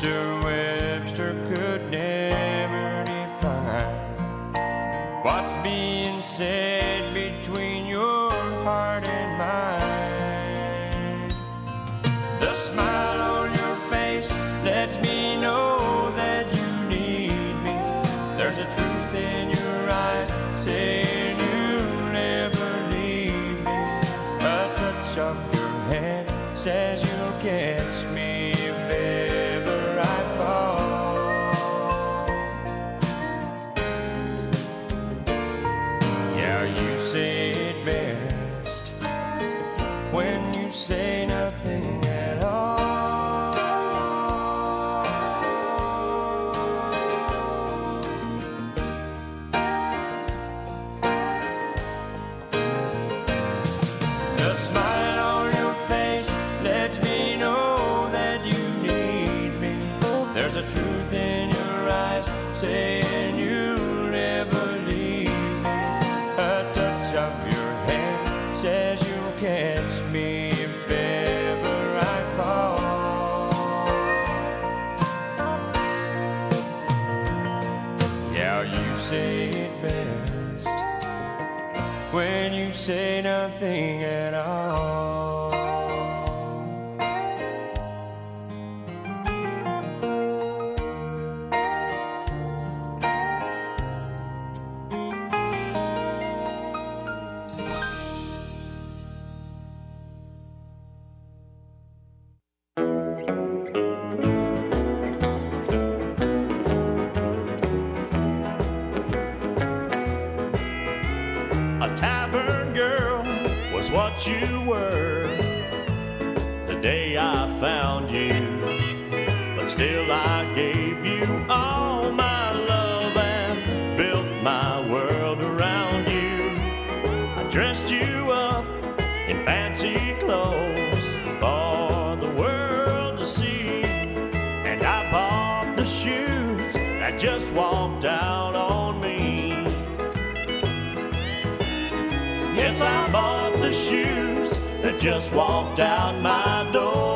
sister where just walked out my door.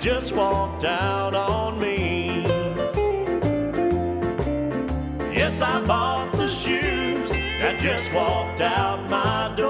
Just walked out on me. Yes, I bought the shoes that just walked out my door.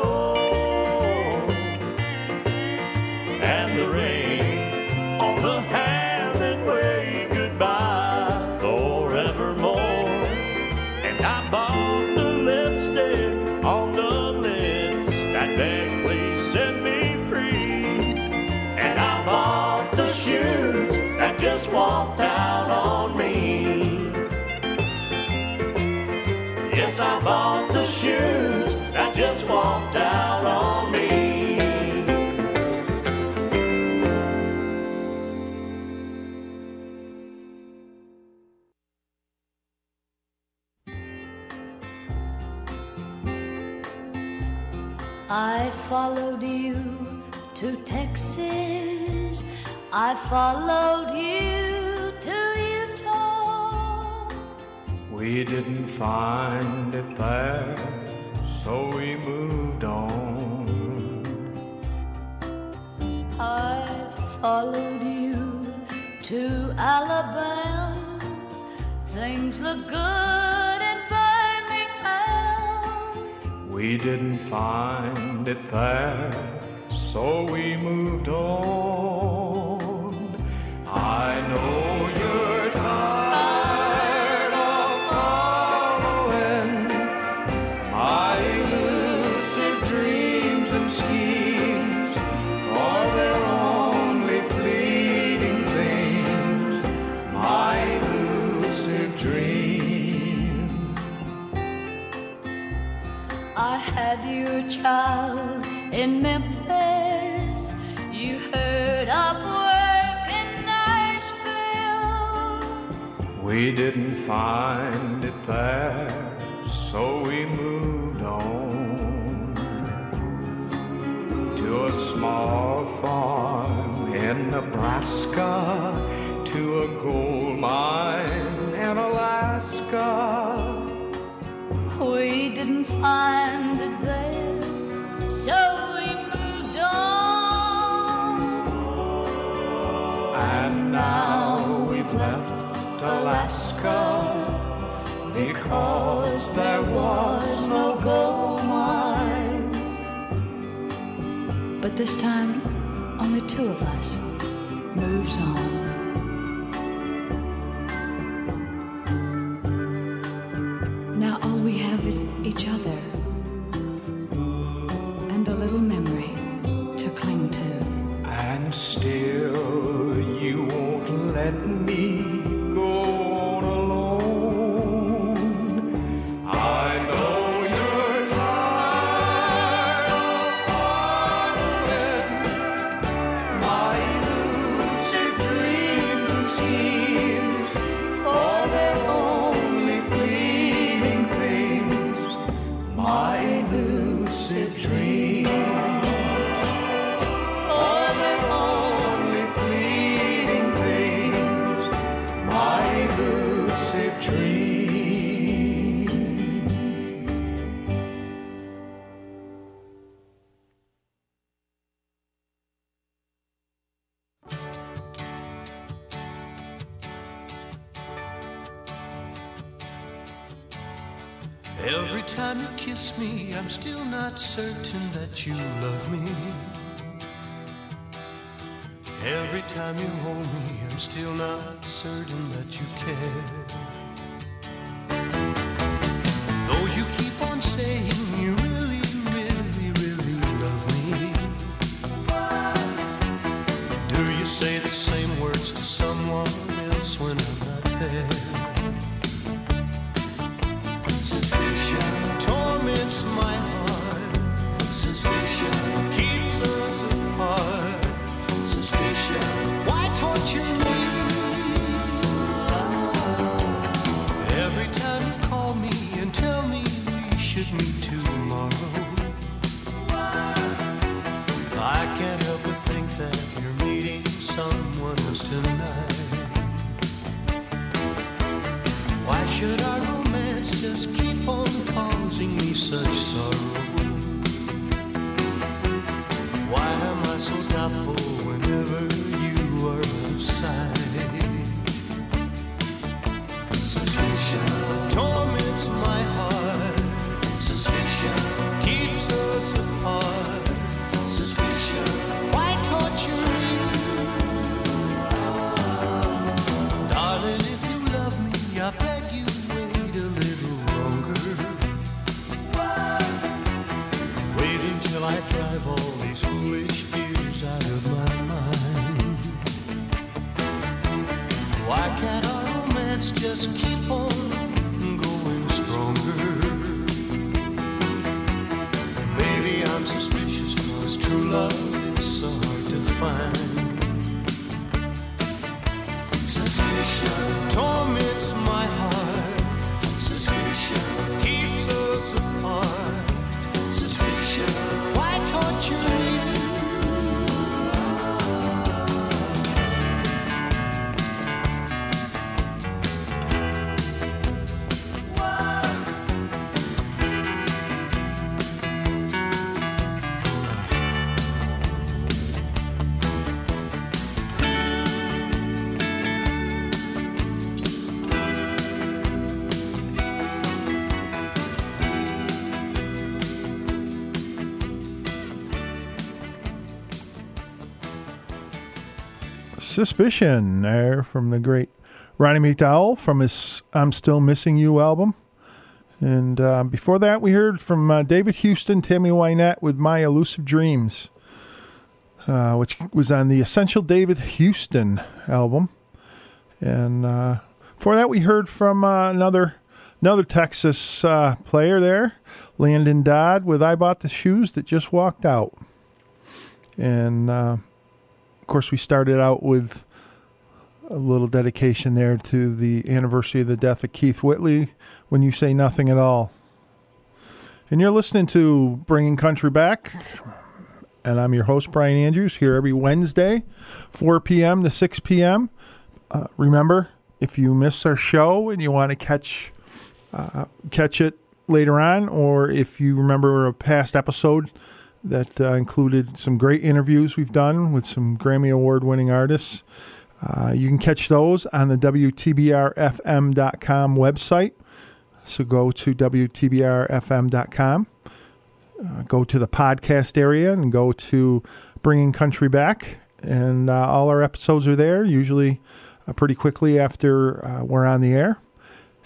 I bought the shoes that just walked out on me. I followed you to Texas. I followed We didn't find it there, so we moved on. I followed you to Alabama. Things look good in Birmingham. We didn't find it there, so we moved on. I know you're child in Memphis. You heard of work in Nashville. We didn't find it there, so we moved on to a small farm in Nebraska, to a gold mine in Alaska. We didn't find it there, so we moved on. And now we've left Alaska because there was no gold mine. But this time, only two of us moves on. Now all we have is each other Suspicion there from the great Ronnie McDowell from his I'm Still Missing You album. And uh, before that, we heard from uh, David Houston, Tammy Wynette with My Elusive Dreams, uh, which was on the Essential David Houston album. And uh, before that, we heard from uh, another another Texas uh, player there, Landon Dodd, with I Bought the Shoes That Just Walked Out. And course, we started out with a little dedication there to the anniversary of the death of Keith Whitley when you say nothing at all. And you're listening to Bringing Country Back. And I'm your host, Brian Andrews, here every Wednesday, 4 p.m. to 6 p.m. Uh, remember, if you miss our show and you want to catch uh, catch it later on, or if you remember a past episode that uh, included some great interviews we've done with some Grammy Award winning artists, uh, you can catch those on the WTBRFM.com website. So go to WTBRFM.com, uh, go to the podcast area, and go to Bringing Country Back. And uh, all our episodes are there, usually uh, pretty quickly after uh, we're on the air.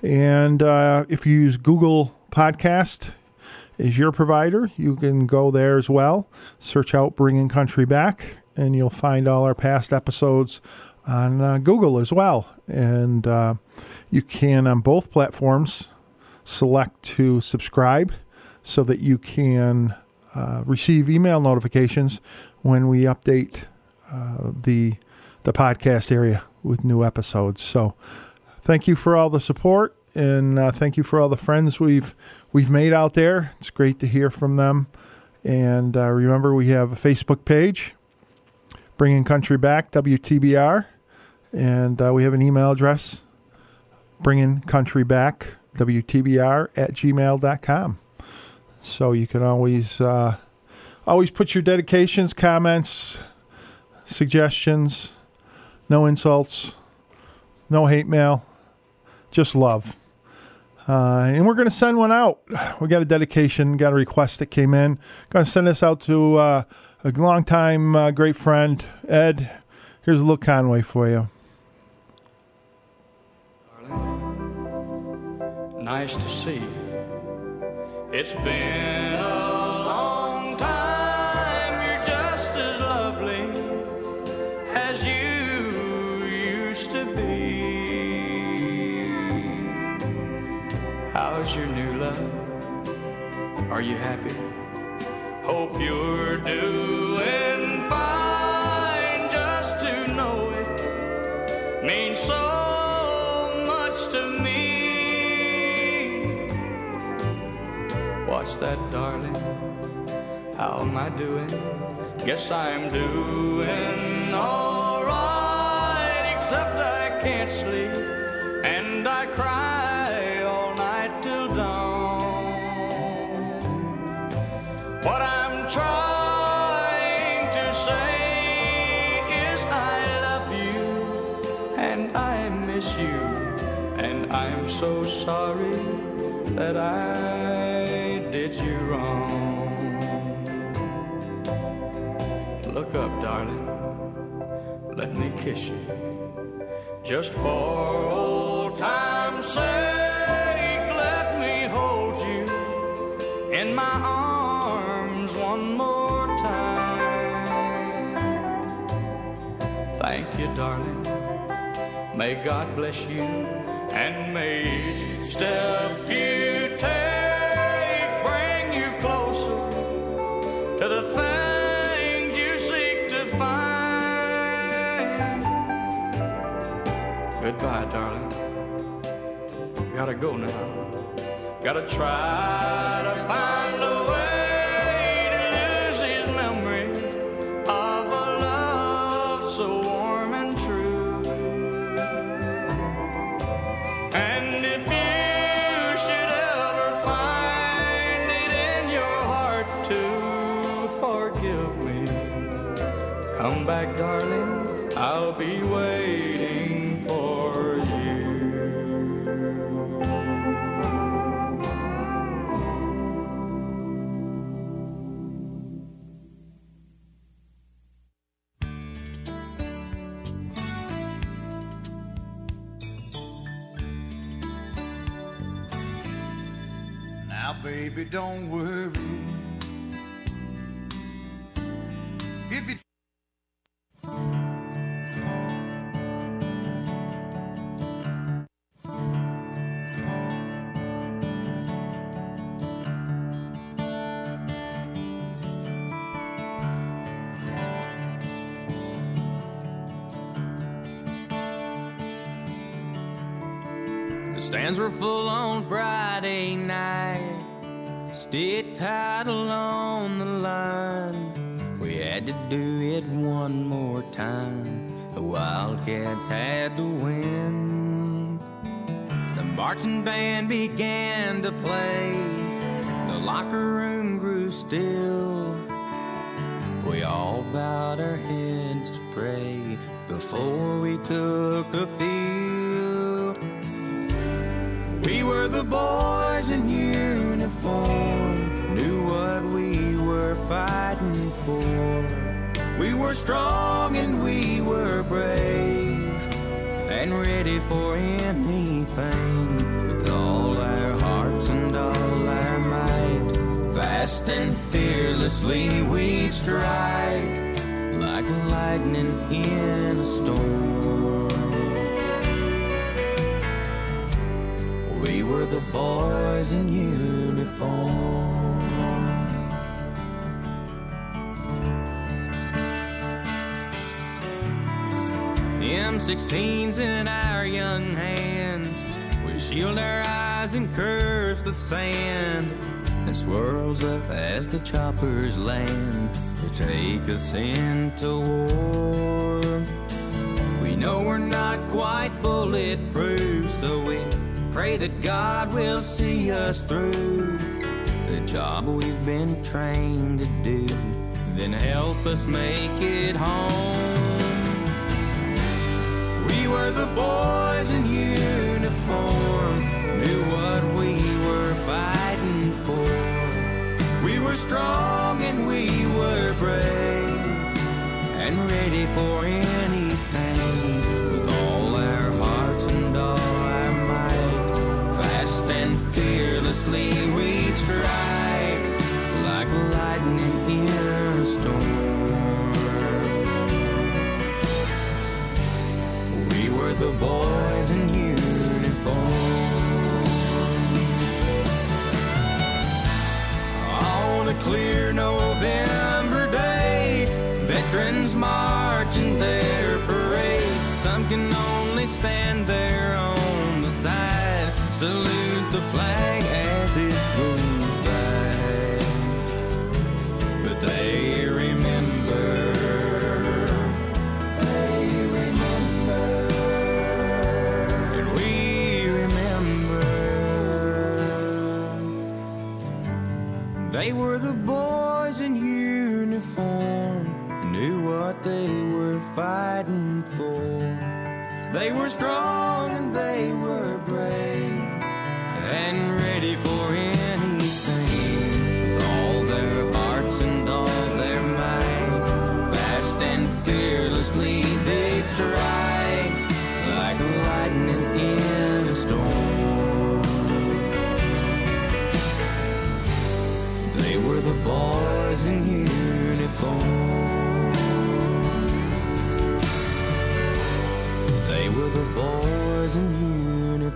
And uh, if you use Google Podcast as your provider, you can go there as well. Search out Bringing Country Back, and you'll find all our past episodes on uh, Google as well. And uh, you can, on both platforms, select to subscribe so that you can uh, receive email notifications when we update uh, the the podcast area with new episodes. So, thank you for all the support, and uh, thank you for all the friends we've we've made out there. It's great to hear from them. And uh, remember, we have a Facebook page, Bringing Country Back WTBR, and uh, we have an email address, Bringing Country Back WTBR at gmail.com. So you can always uh, always put your dedications, comments, suggestions, no insults, no hate mail, just love. Uh, and we're going to send one out. We got a dedication, got a request that came in. Going to send this out to uh, a longtime uh, great friend, Ed. Here's a little Conway for you. Nice to see you. It's been Are you happy? Hope you're doing fine. Just to know it means so much to me. What's that, darling? How am I doing? Guess I'm doing alright, except I can't sleep and I cry What I'm trying to say is I love you and I miss you, and I'm so sorry that I did you wrong. Look up, darling. Let me kiss you. Just for old time's sake, Thank you, darling. May God bless you and may each step you take bring you closer to the things you seek to find. Goodbye, darling. Gotta go now. Gotta try to find don't worry. Had to win. The marching band began to play. The locker room grew still. We all bowed our heads to pray before we took the field. We were the boys in uniform, knew what we were fighting for. We were strong and we were brave, and ready for anything with all our hearts and all our might. Fast and fearlessly we strike like lightning in a storm. We were the boys in uniform. M16s in our young hands. We shield our eyes and curse the sand that swirls up as the choppers land to take us into war. We know we're not quite bulletproof, so we pray that God will see us through the job we've been trained to do. Then help us make it home. We were the boys in uniform, knew what we were fighting for. We were strong and we were brave and ready for anything salute the flag as it goes by. But they remember. They remember. And we remember. They were the boys in uniform, knew what they were fighting for. They were strong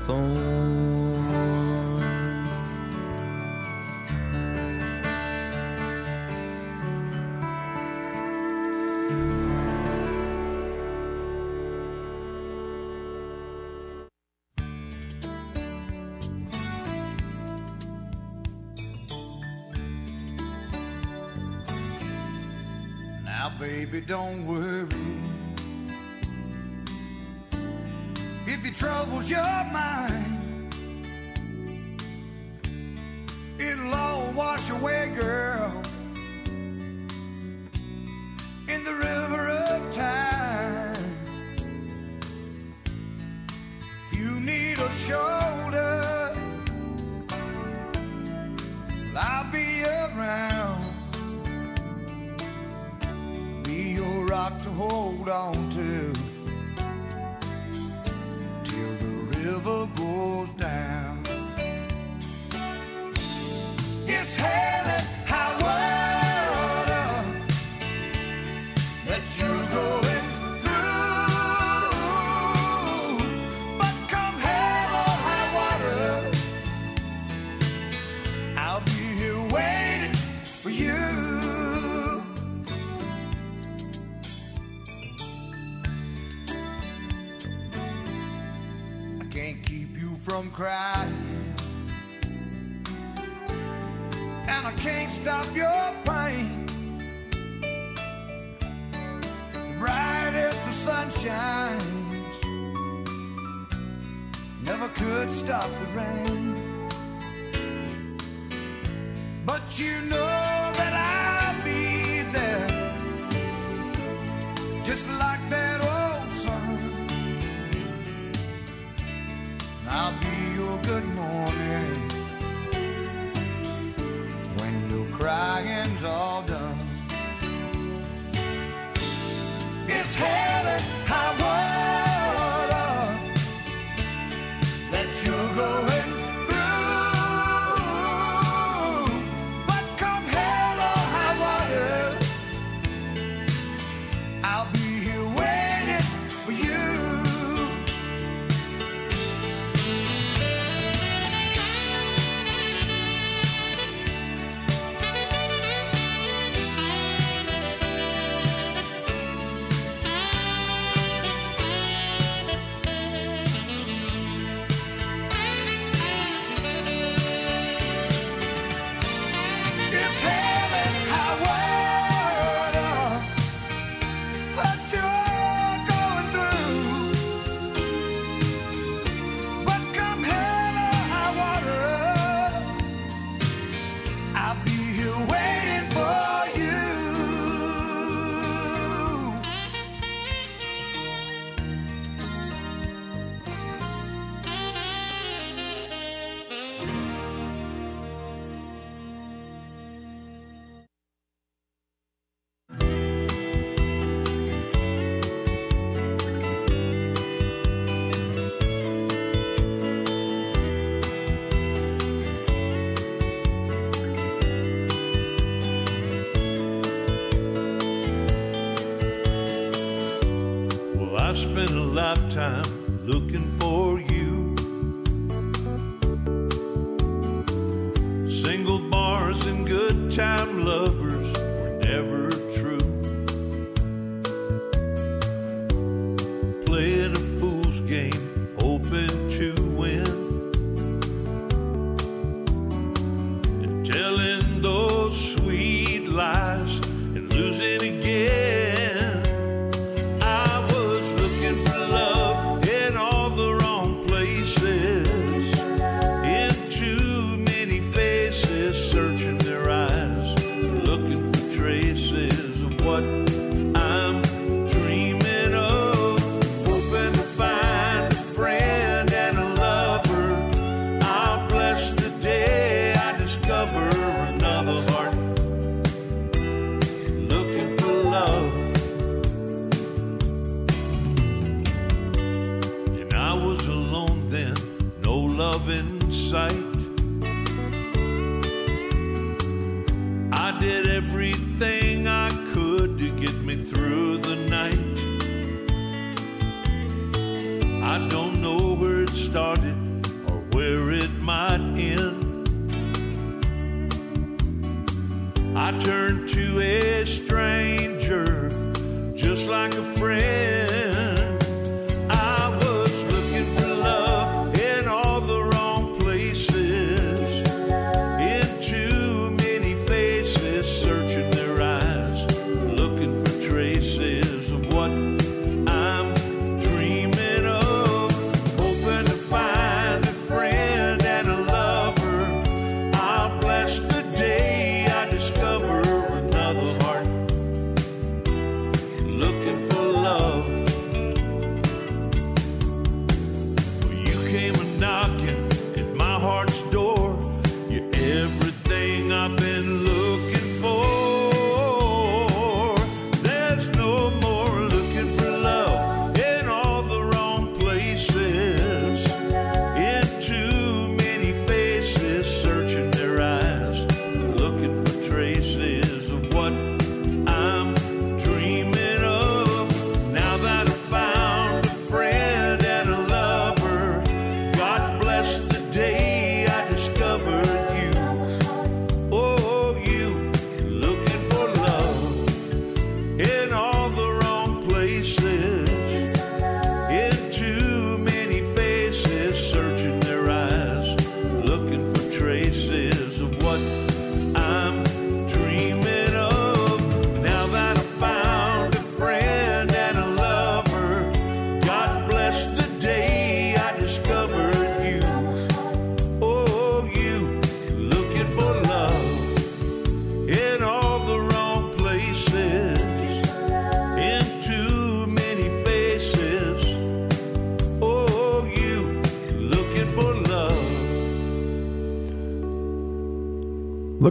uniform. Now, baby, don't worry.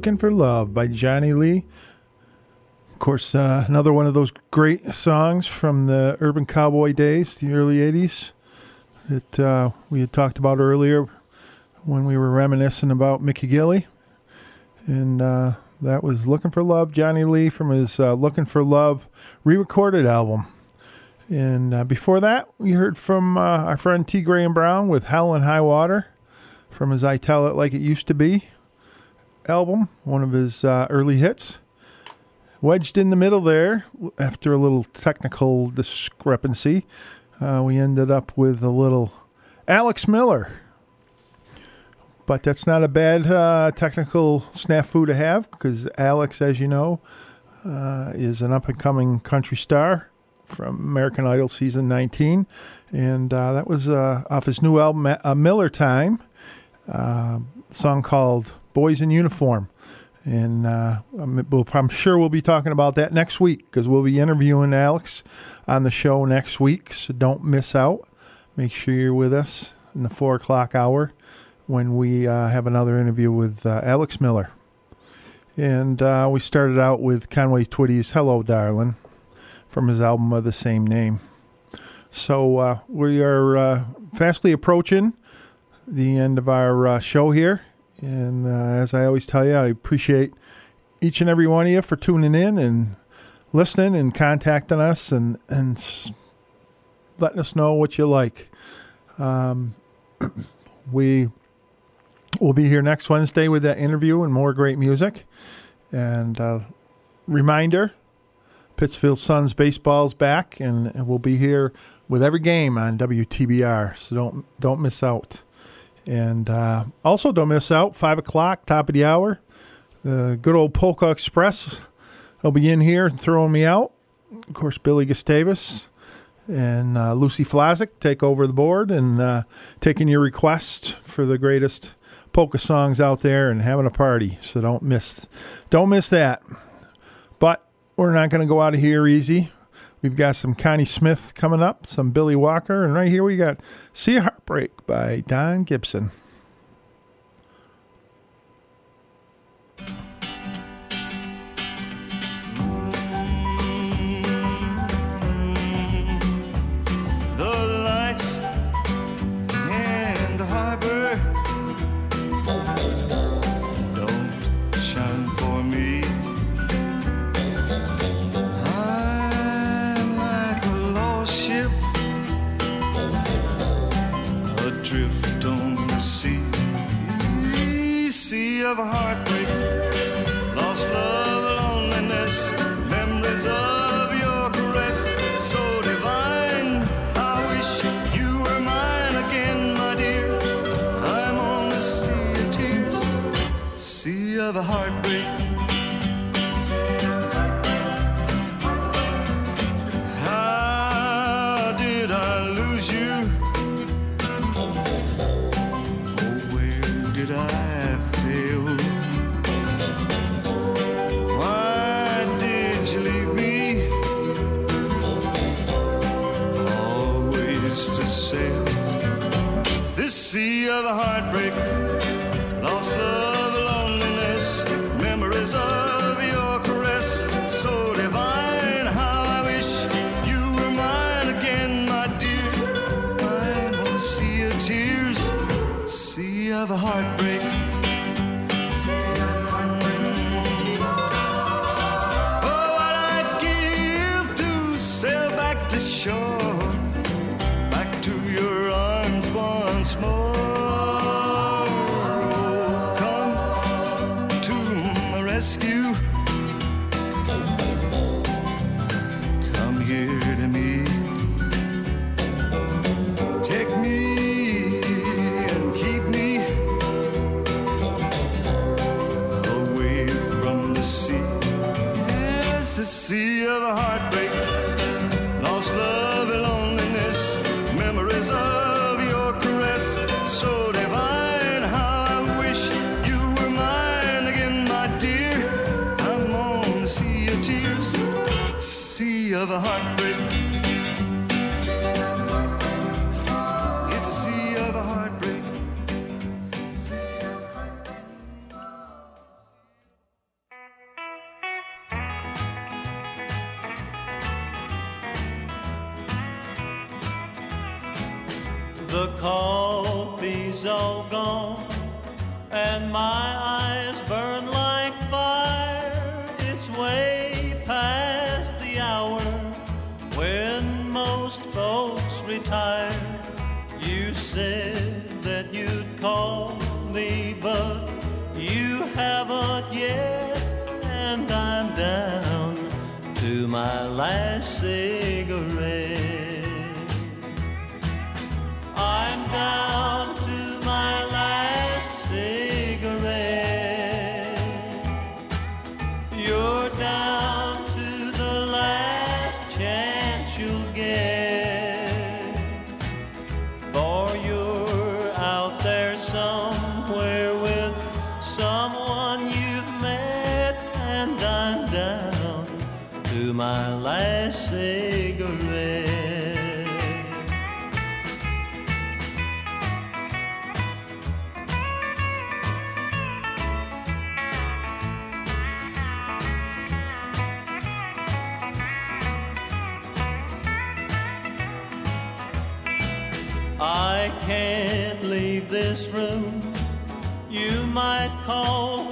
Looking for Love by Johnny Lee. Of course, uh, another one of those great songs from the Urban Cowboy days, the early 80s, that uh, we had talked about earlier when we were reminiscing about Mickey Gilley. And uh, that was Looking for Love, Johnny Lee from his uh, Looking for Love re recorded album. And uh, before that, we heard from uh, our friend T. Graham Brown with Hell and High Water from his I Tell It Like It Used to Be album, one of his uh, early hits. Wedged in the middle there, after a little technical discrepancy, uh, we ended up with a little Alex Miller. But that's not a bad uh, technical snafu to have because Alex, as you know, uh, is an up and coming country star from American Idol season 19. And uh, that was uh, off his new album, Miller Time, song called Boys in Uniform. And uh, I'm, sure we'll be talking about that next week because we'll be interviewing Alex on the show next week. So don't miss out. Make sure you're with us in the four o'clock hour when we uh, have another interview with uh, Alex Miller. And uh, we started out with Conway Twitty's Hello, Darling from his album of the same name. So uh, we are uh, fastly approaching the end of our show here. And uh, as I always tell you, I appreciate each and every one of you for tuning in and listening and contacting us and, and letting us know what you like. Um, we will be here next Wednesday with that interview and more great music. And uh, reminder Pittsfield Suns baseball's back, and, and we'll be here with every game on WTBR. So don't don't miss out. And uh, also don't miss out five o'clock, top of the hour. The good old Polka Express will be in here throwing me out. Of course, Billy Gustavus and uh, Lucy Flazik take over the board and uh, taking your requests for the greatest polka songs out there and having a party. So don't miss don't miss that. But we're not going to go out of here easy. We've got some Connie Smith coming up, some Billy Walker, and right here we got Sea of Heartbreak by Don Gibson. I can't leave this room. You might call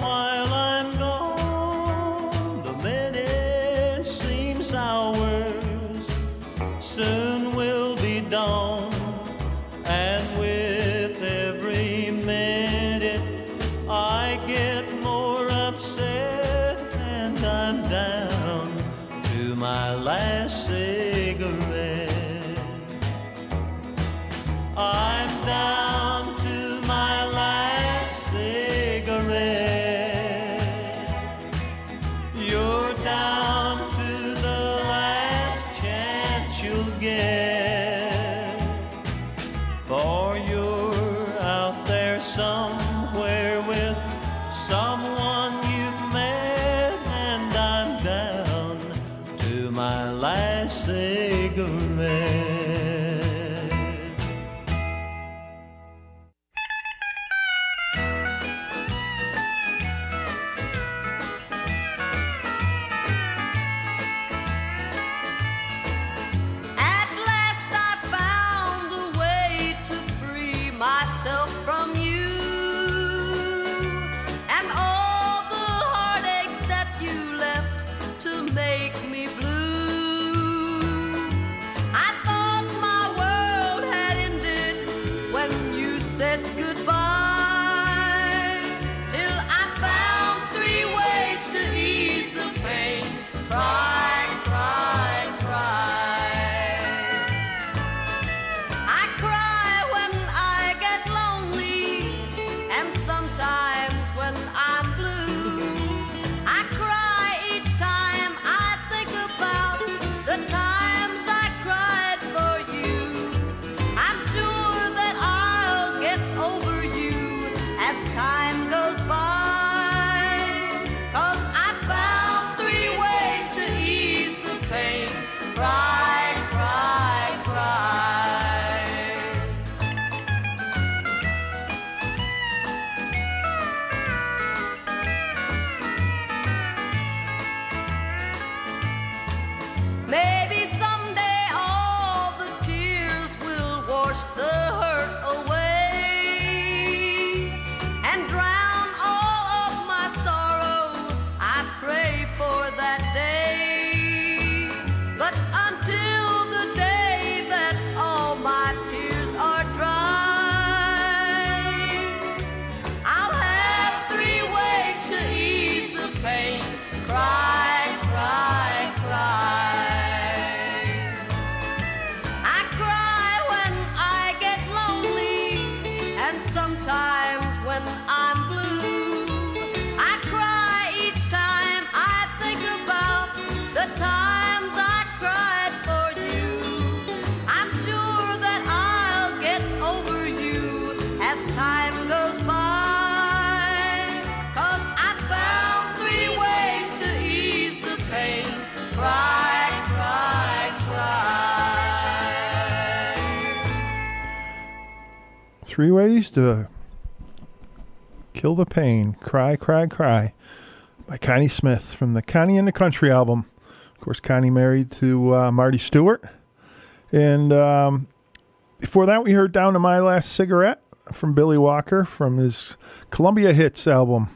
to kill the pain. Cry, cry, cry. By Connie Smith from the Connie in the Country album. Of course, Connie married to uh, Marty Stuart. And um, before that, we heard Down to My Last Cigarette from Billy Walker from his Columbia Hits album.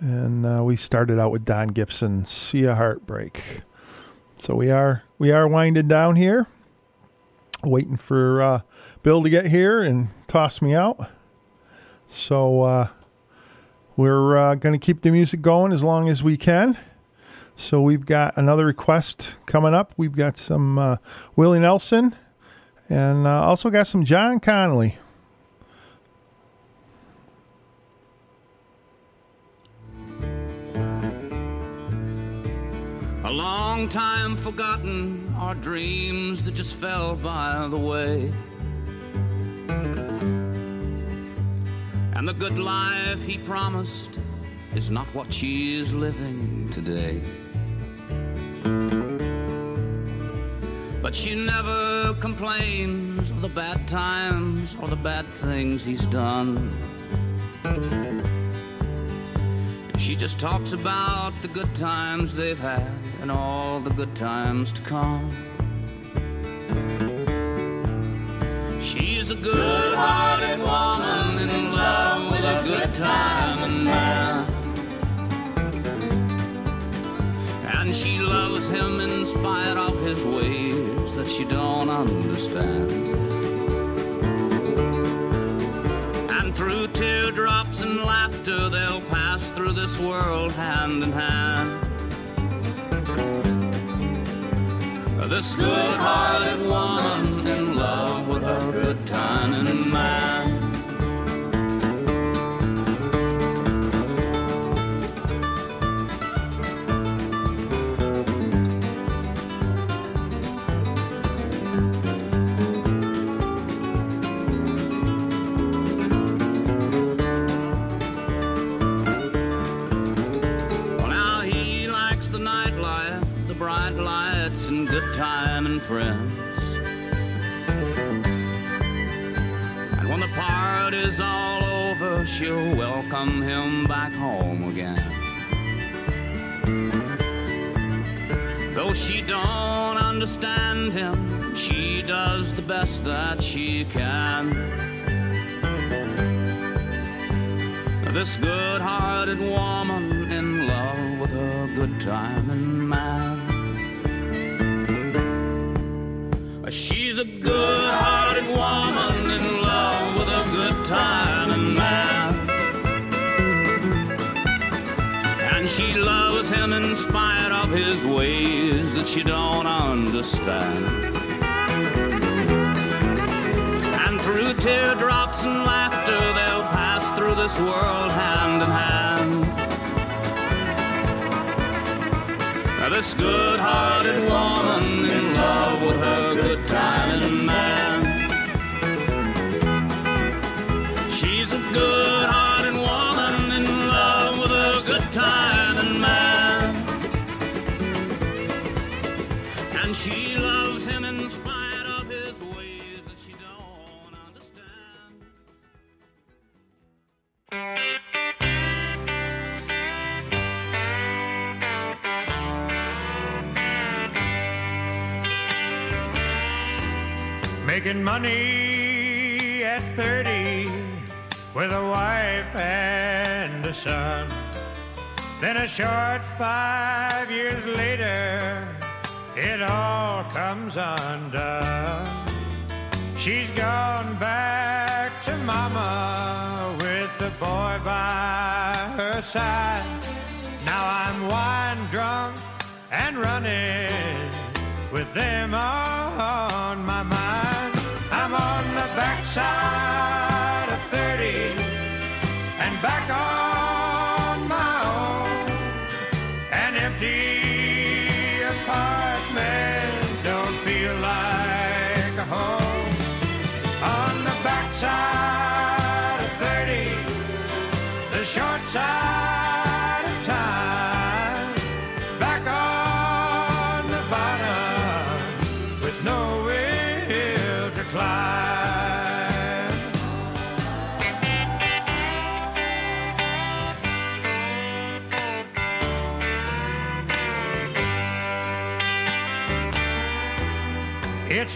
And uh, we started out with Don Gibson, Sea of Heartbreak. So we are we are winding down here, waiting for uh, Bill to get here and toss me out. So uh, we're uh, going to keep the music going as long as we can. So we've got another request coming up. We've got some uh, Willie Nelson and uh, also got some John Conlee. A long time forgotten are dreams that just fell by the way. And the good life he promised is not what she is living today. But she never complains of the bad times or the bad things he's done. She just talks about the good times they've had and all the good times to come. She's a good hearted woman good time and man. And she loves him in spite of his ways that she don't understand. And through teardrops and laughter, they'll pass through this world hand in hand. This good hearted woman in love with a good time and man. Him back home again. Though she don't understand him, she does the best that she can. This good-hearted woman in love with a good time and man. She's a good-hearted woman in love with a good time his ways that you don't understand. And through teardrops and laughter, they'll pass through this world hand in hand. Now, This good-hearted woman in love with her Making money at 30 with a wife and a son. Then a short five years later, it all comes undone. She's gone back to mama with the boy by her side. Now I'm wine drunk and running with them on my mind. Backside of 30 and back on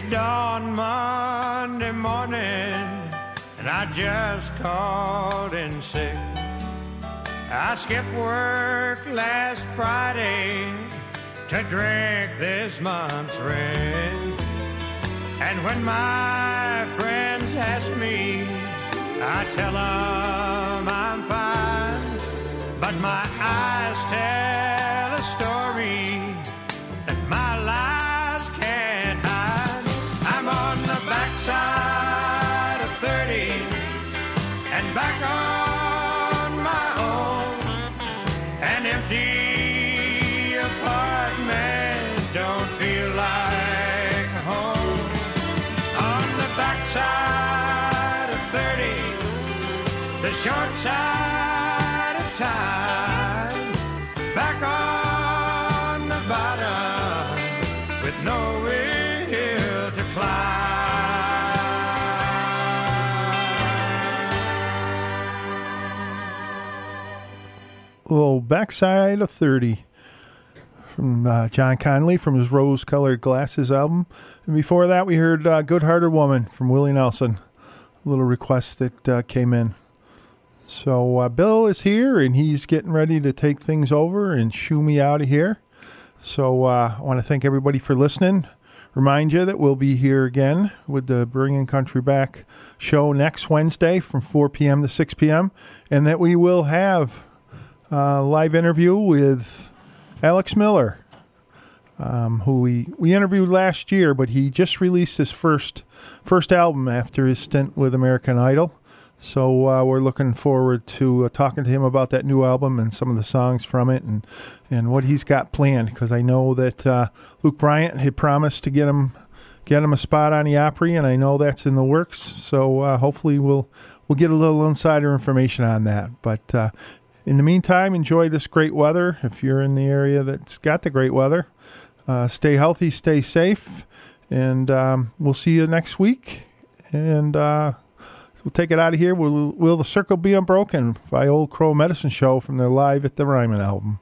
dawn Monday morning, and I just called in sick. I skipped work last Friday to drink this month's rent. And when my friends ask me, I tell them I'm fine. But my eyes tell a story side of time. Back on the bottom with to little backside of 30 from uh, John Conlee from his Rose Colored Glasses album. And before that, we heard uh, Good Hearted Woman from Willie Nelson. A little request that uh, came in. So uh, Bill is here and he's getting ready to take things over and shoo me out of here. So uh, I want to thank everybody for listening. Remind you that we'll be here again with the Bringing Country Back show next Wednesday from 4 p.m. to 6 p.m. And that we will have a live interview with Alex Miller, um, who we, we interviewed last year, but he just released his first first album after his stint with American Idol. So uh, we're looking forward to uh, talking to him about that new album and some of the songs from it and and what he's got planned. Because I know that uh, Luke Bryant had promised to get him get him a spot on the Opry, and I know that's in the works. So uh, hopefully we'll we'll get a little insider information on that. But uh, in the meantime, enjoy this great weather. If you're in the area that's got the great weather, uh, stay healthy, stay safe, and um, we'll see you next week. And uh, we'll take it out of here. Will, will the circle be unbroken? By Old Crow Medicine Show from their live at the Ryman album.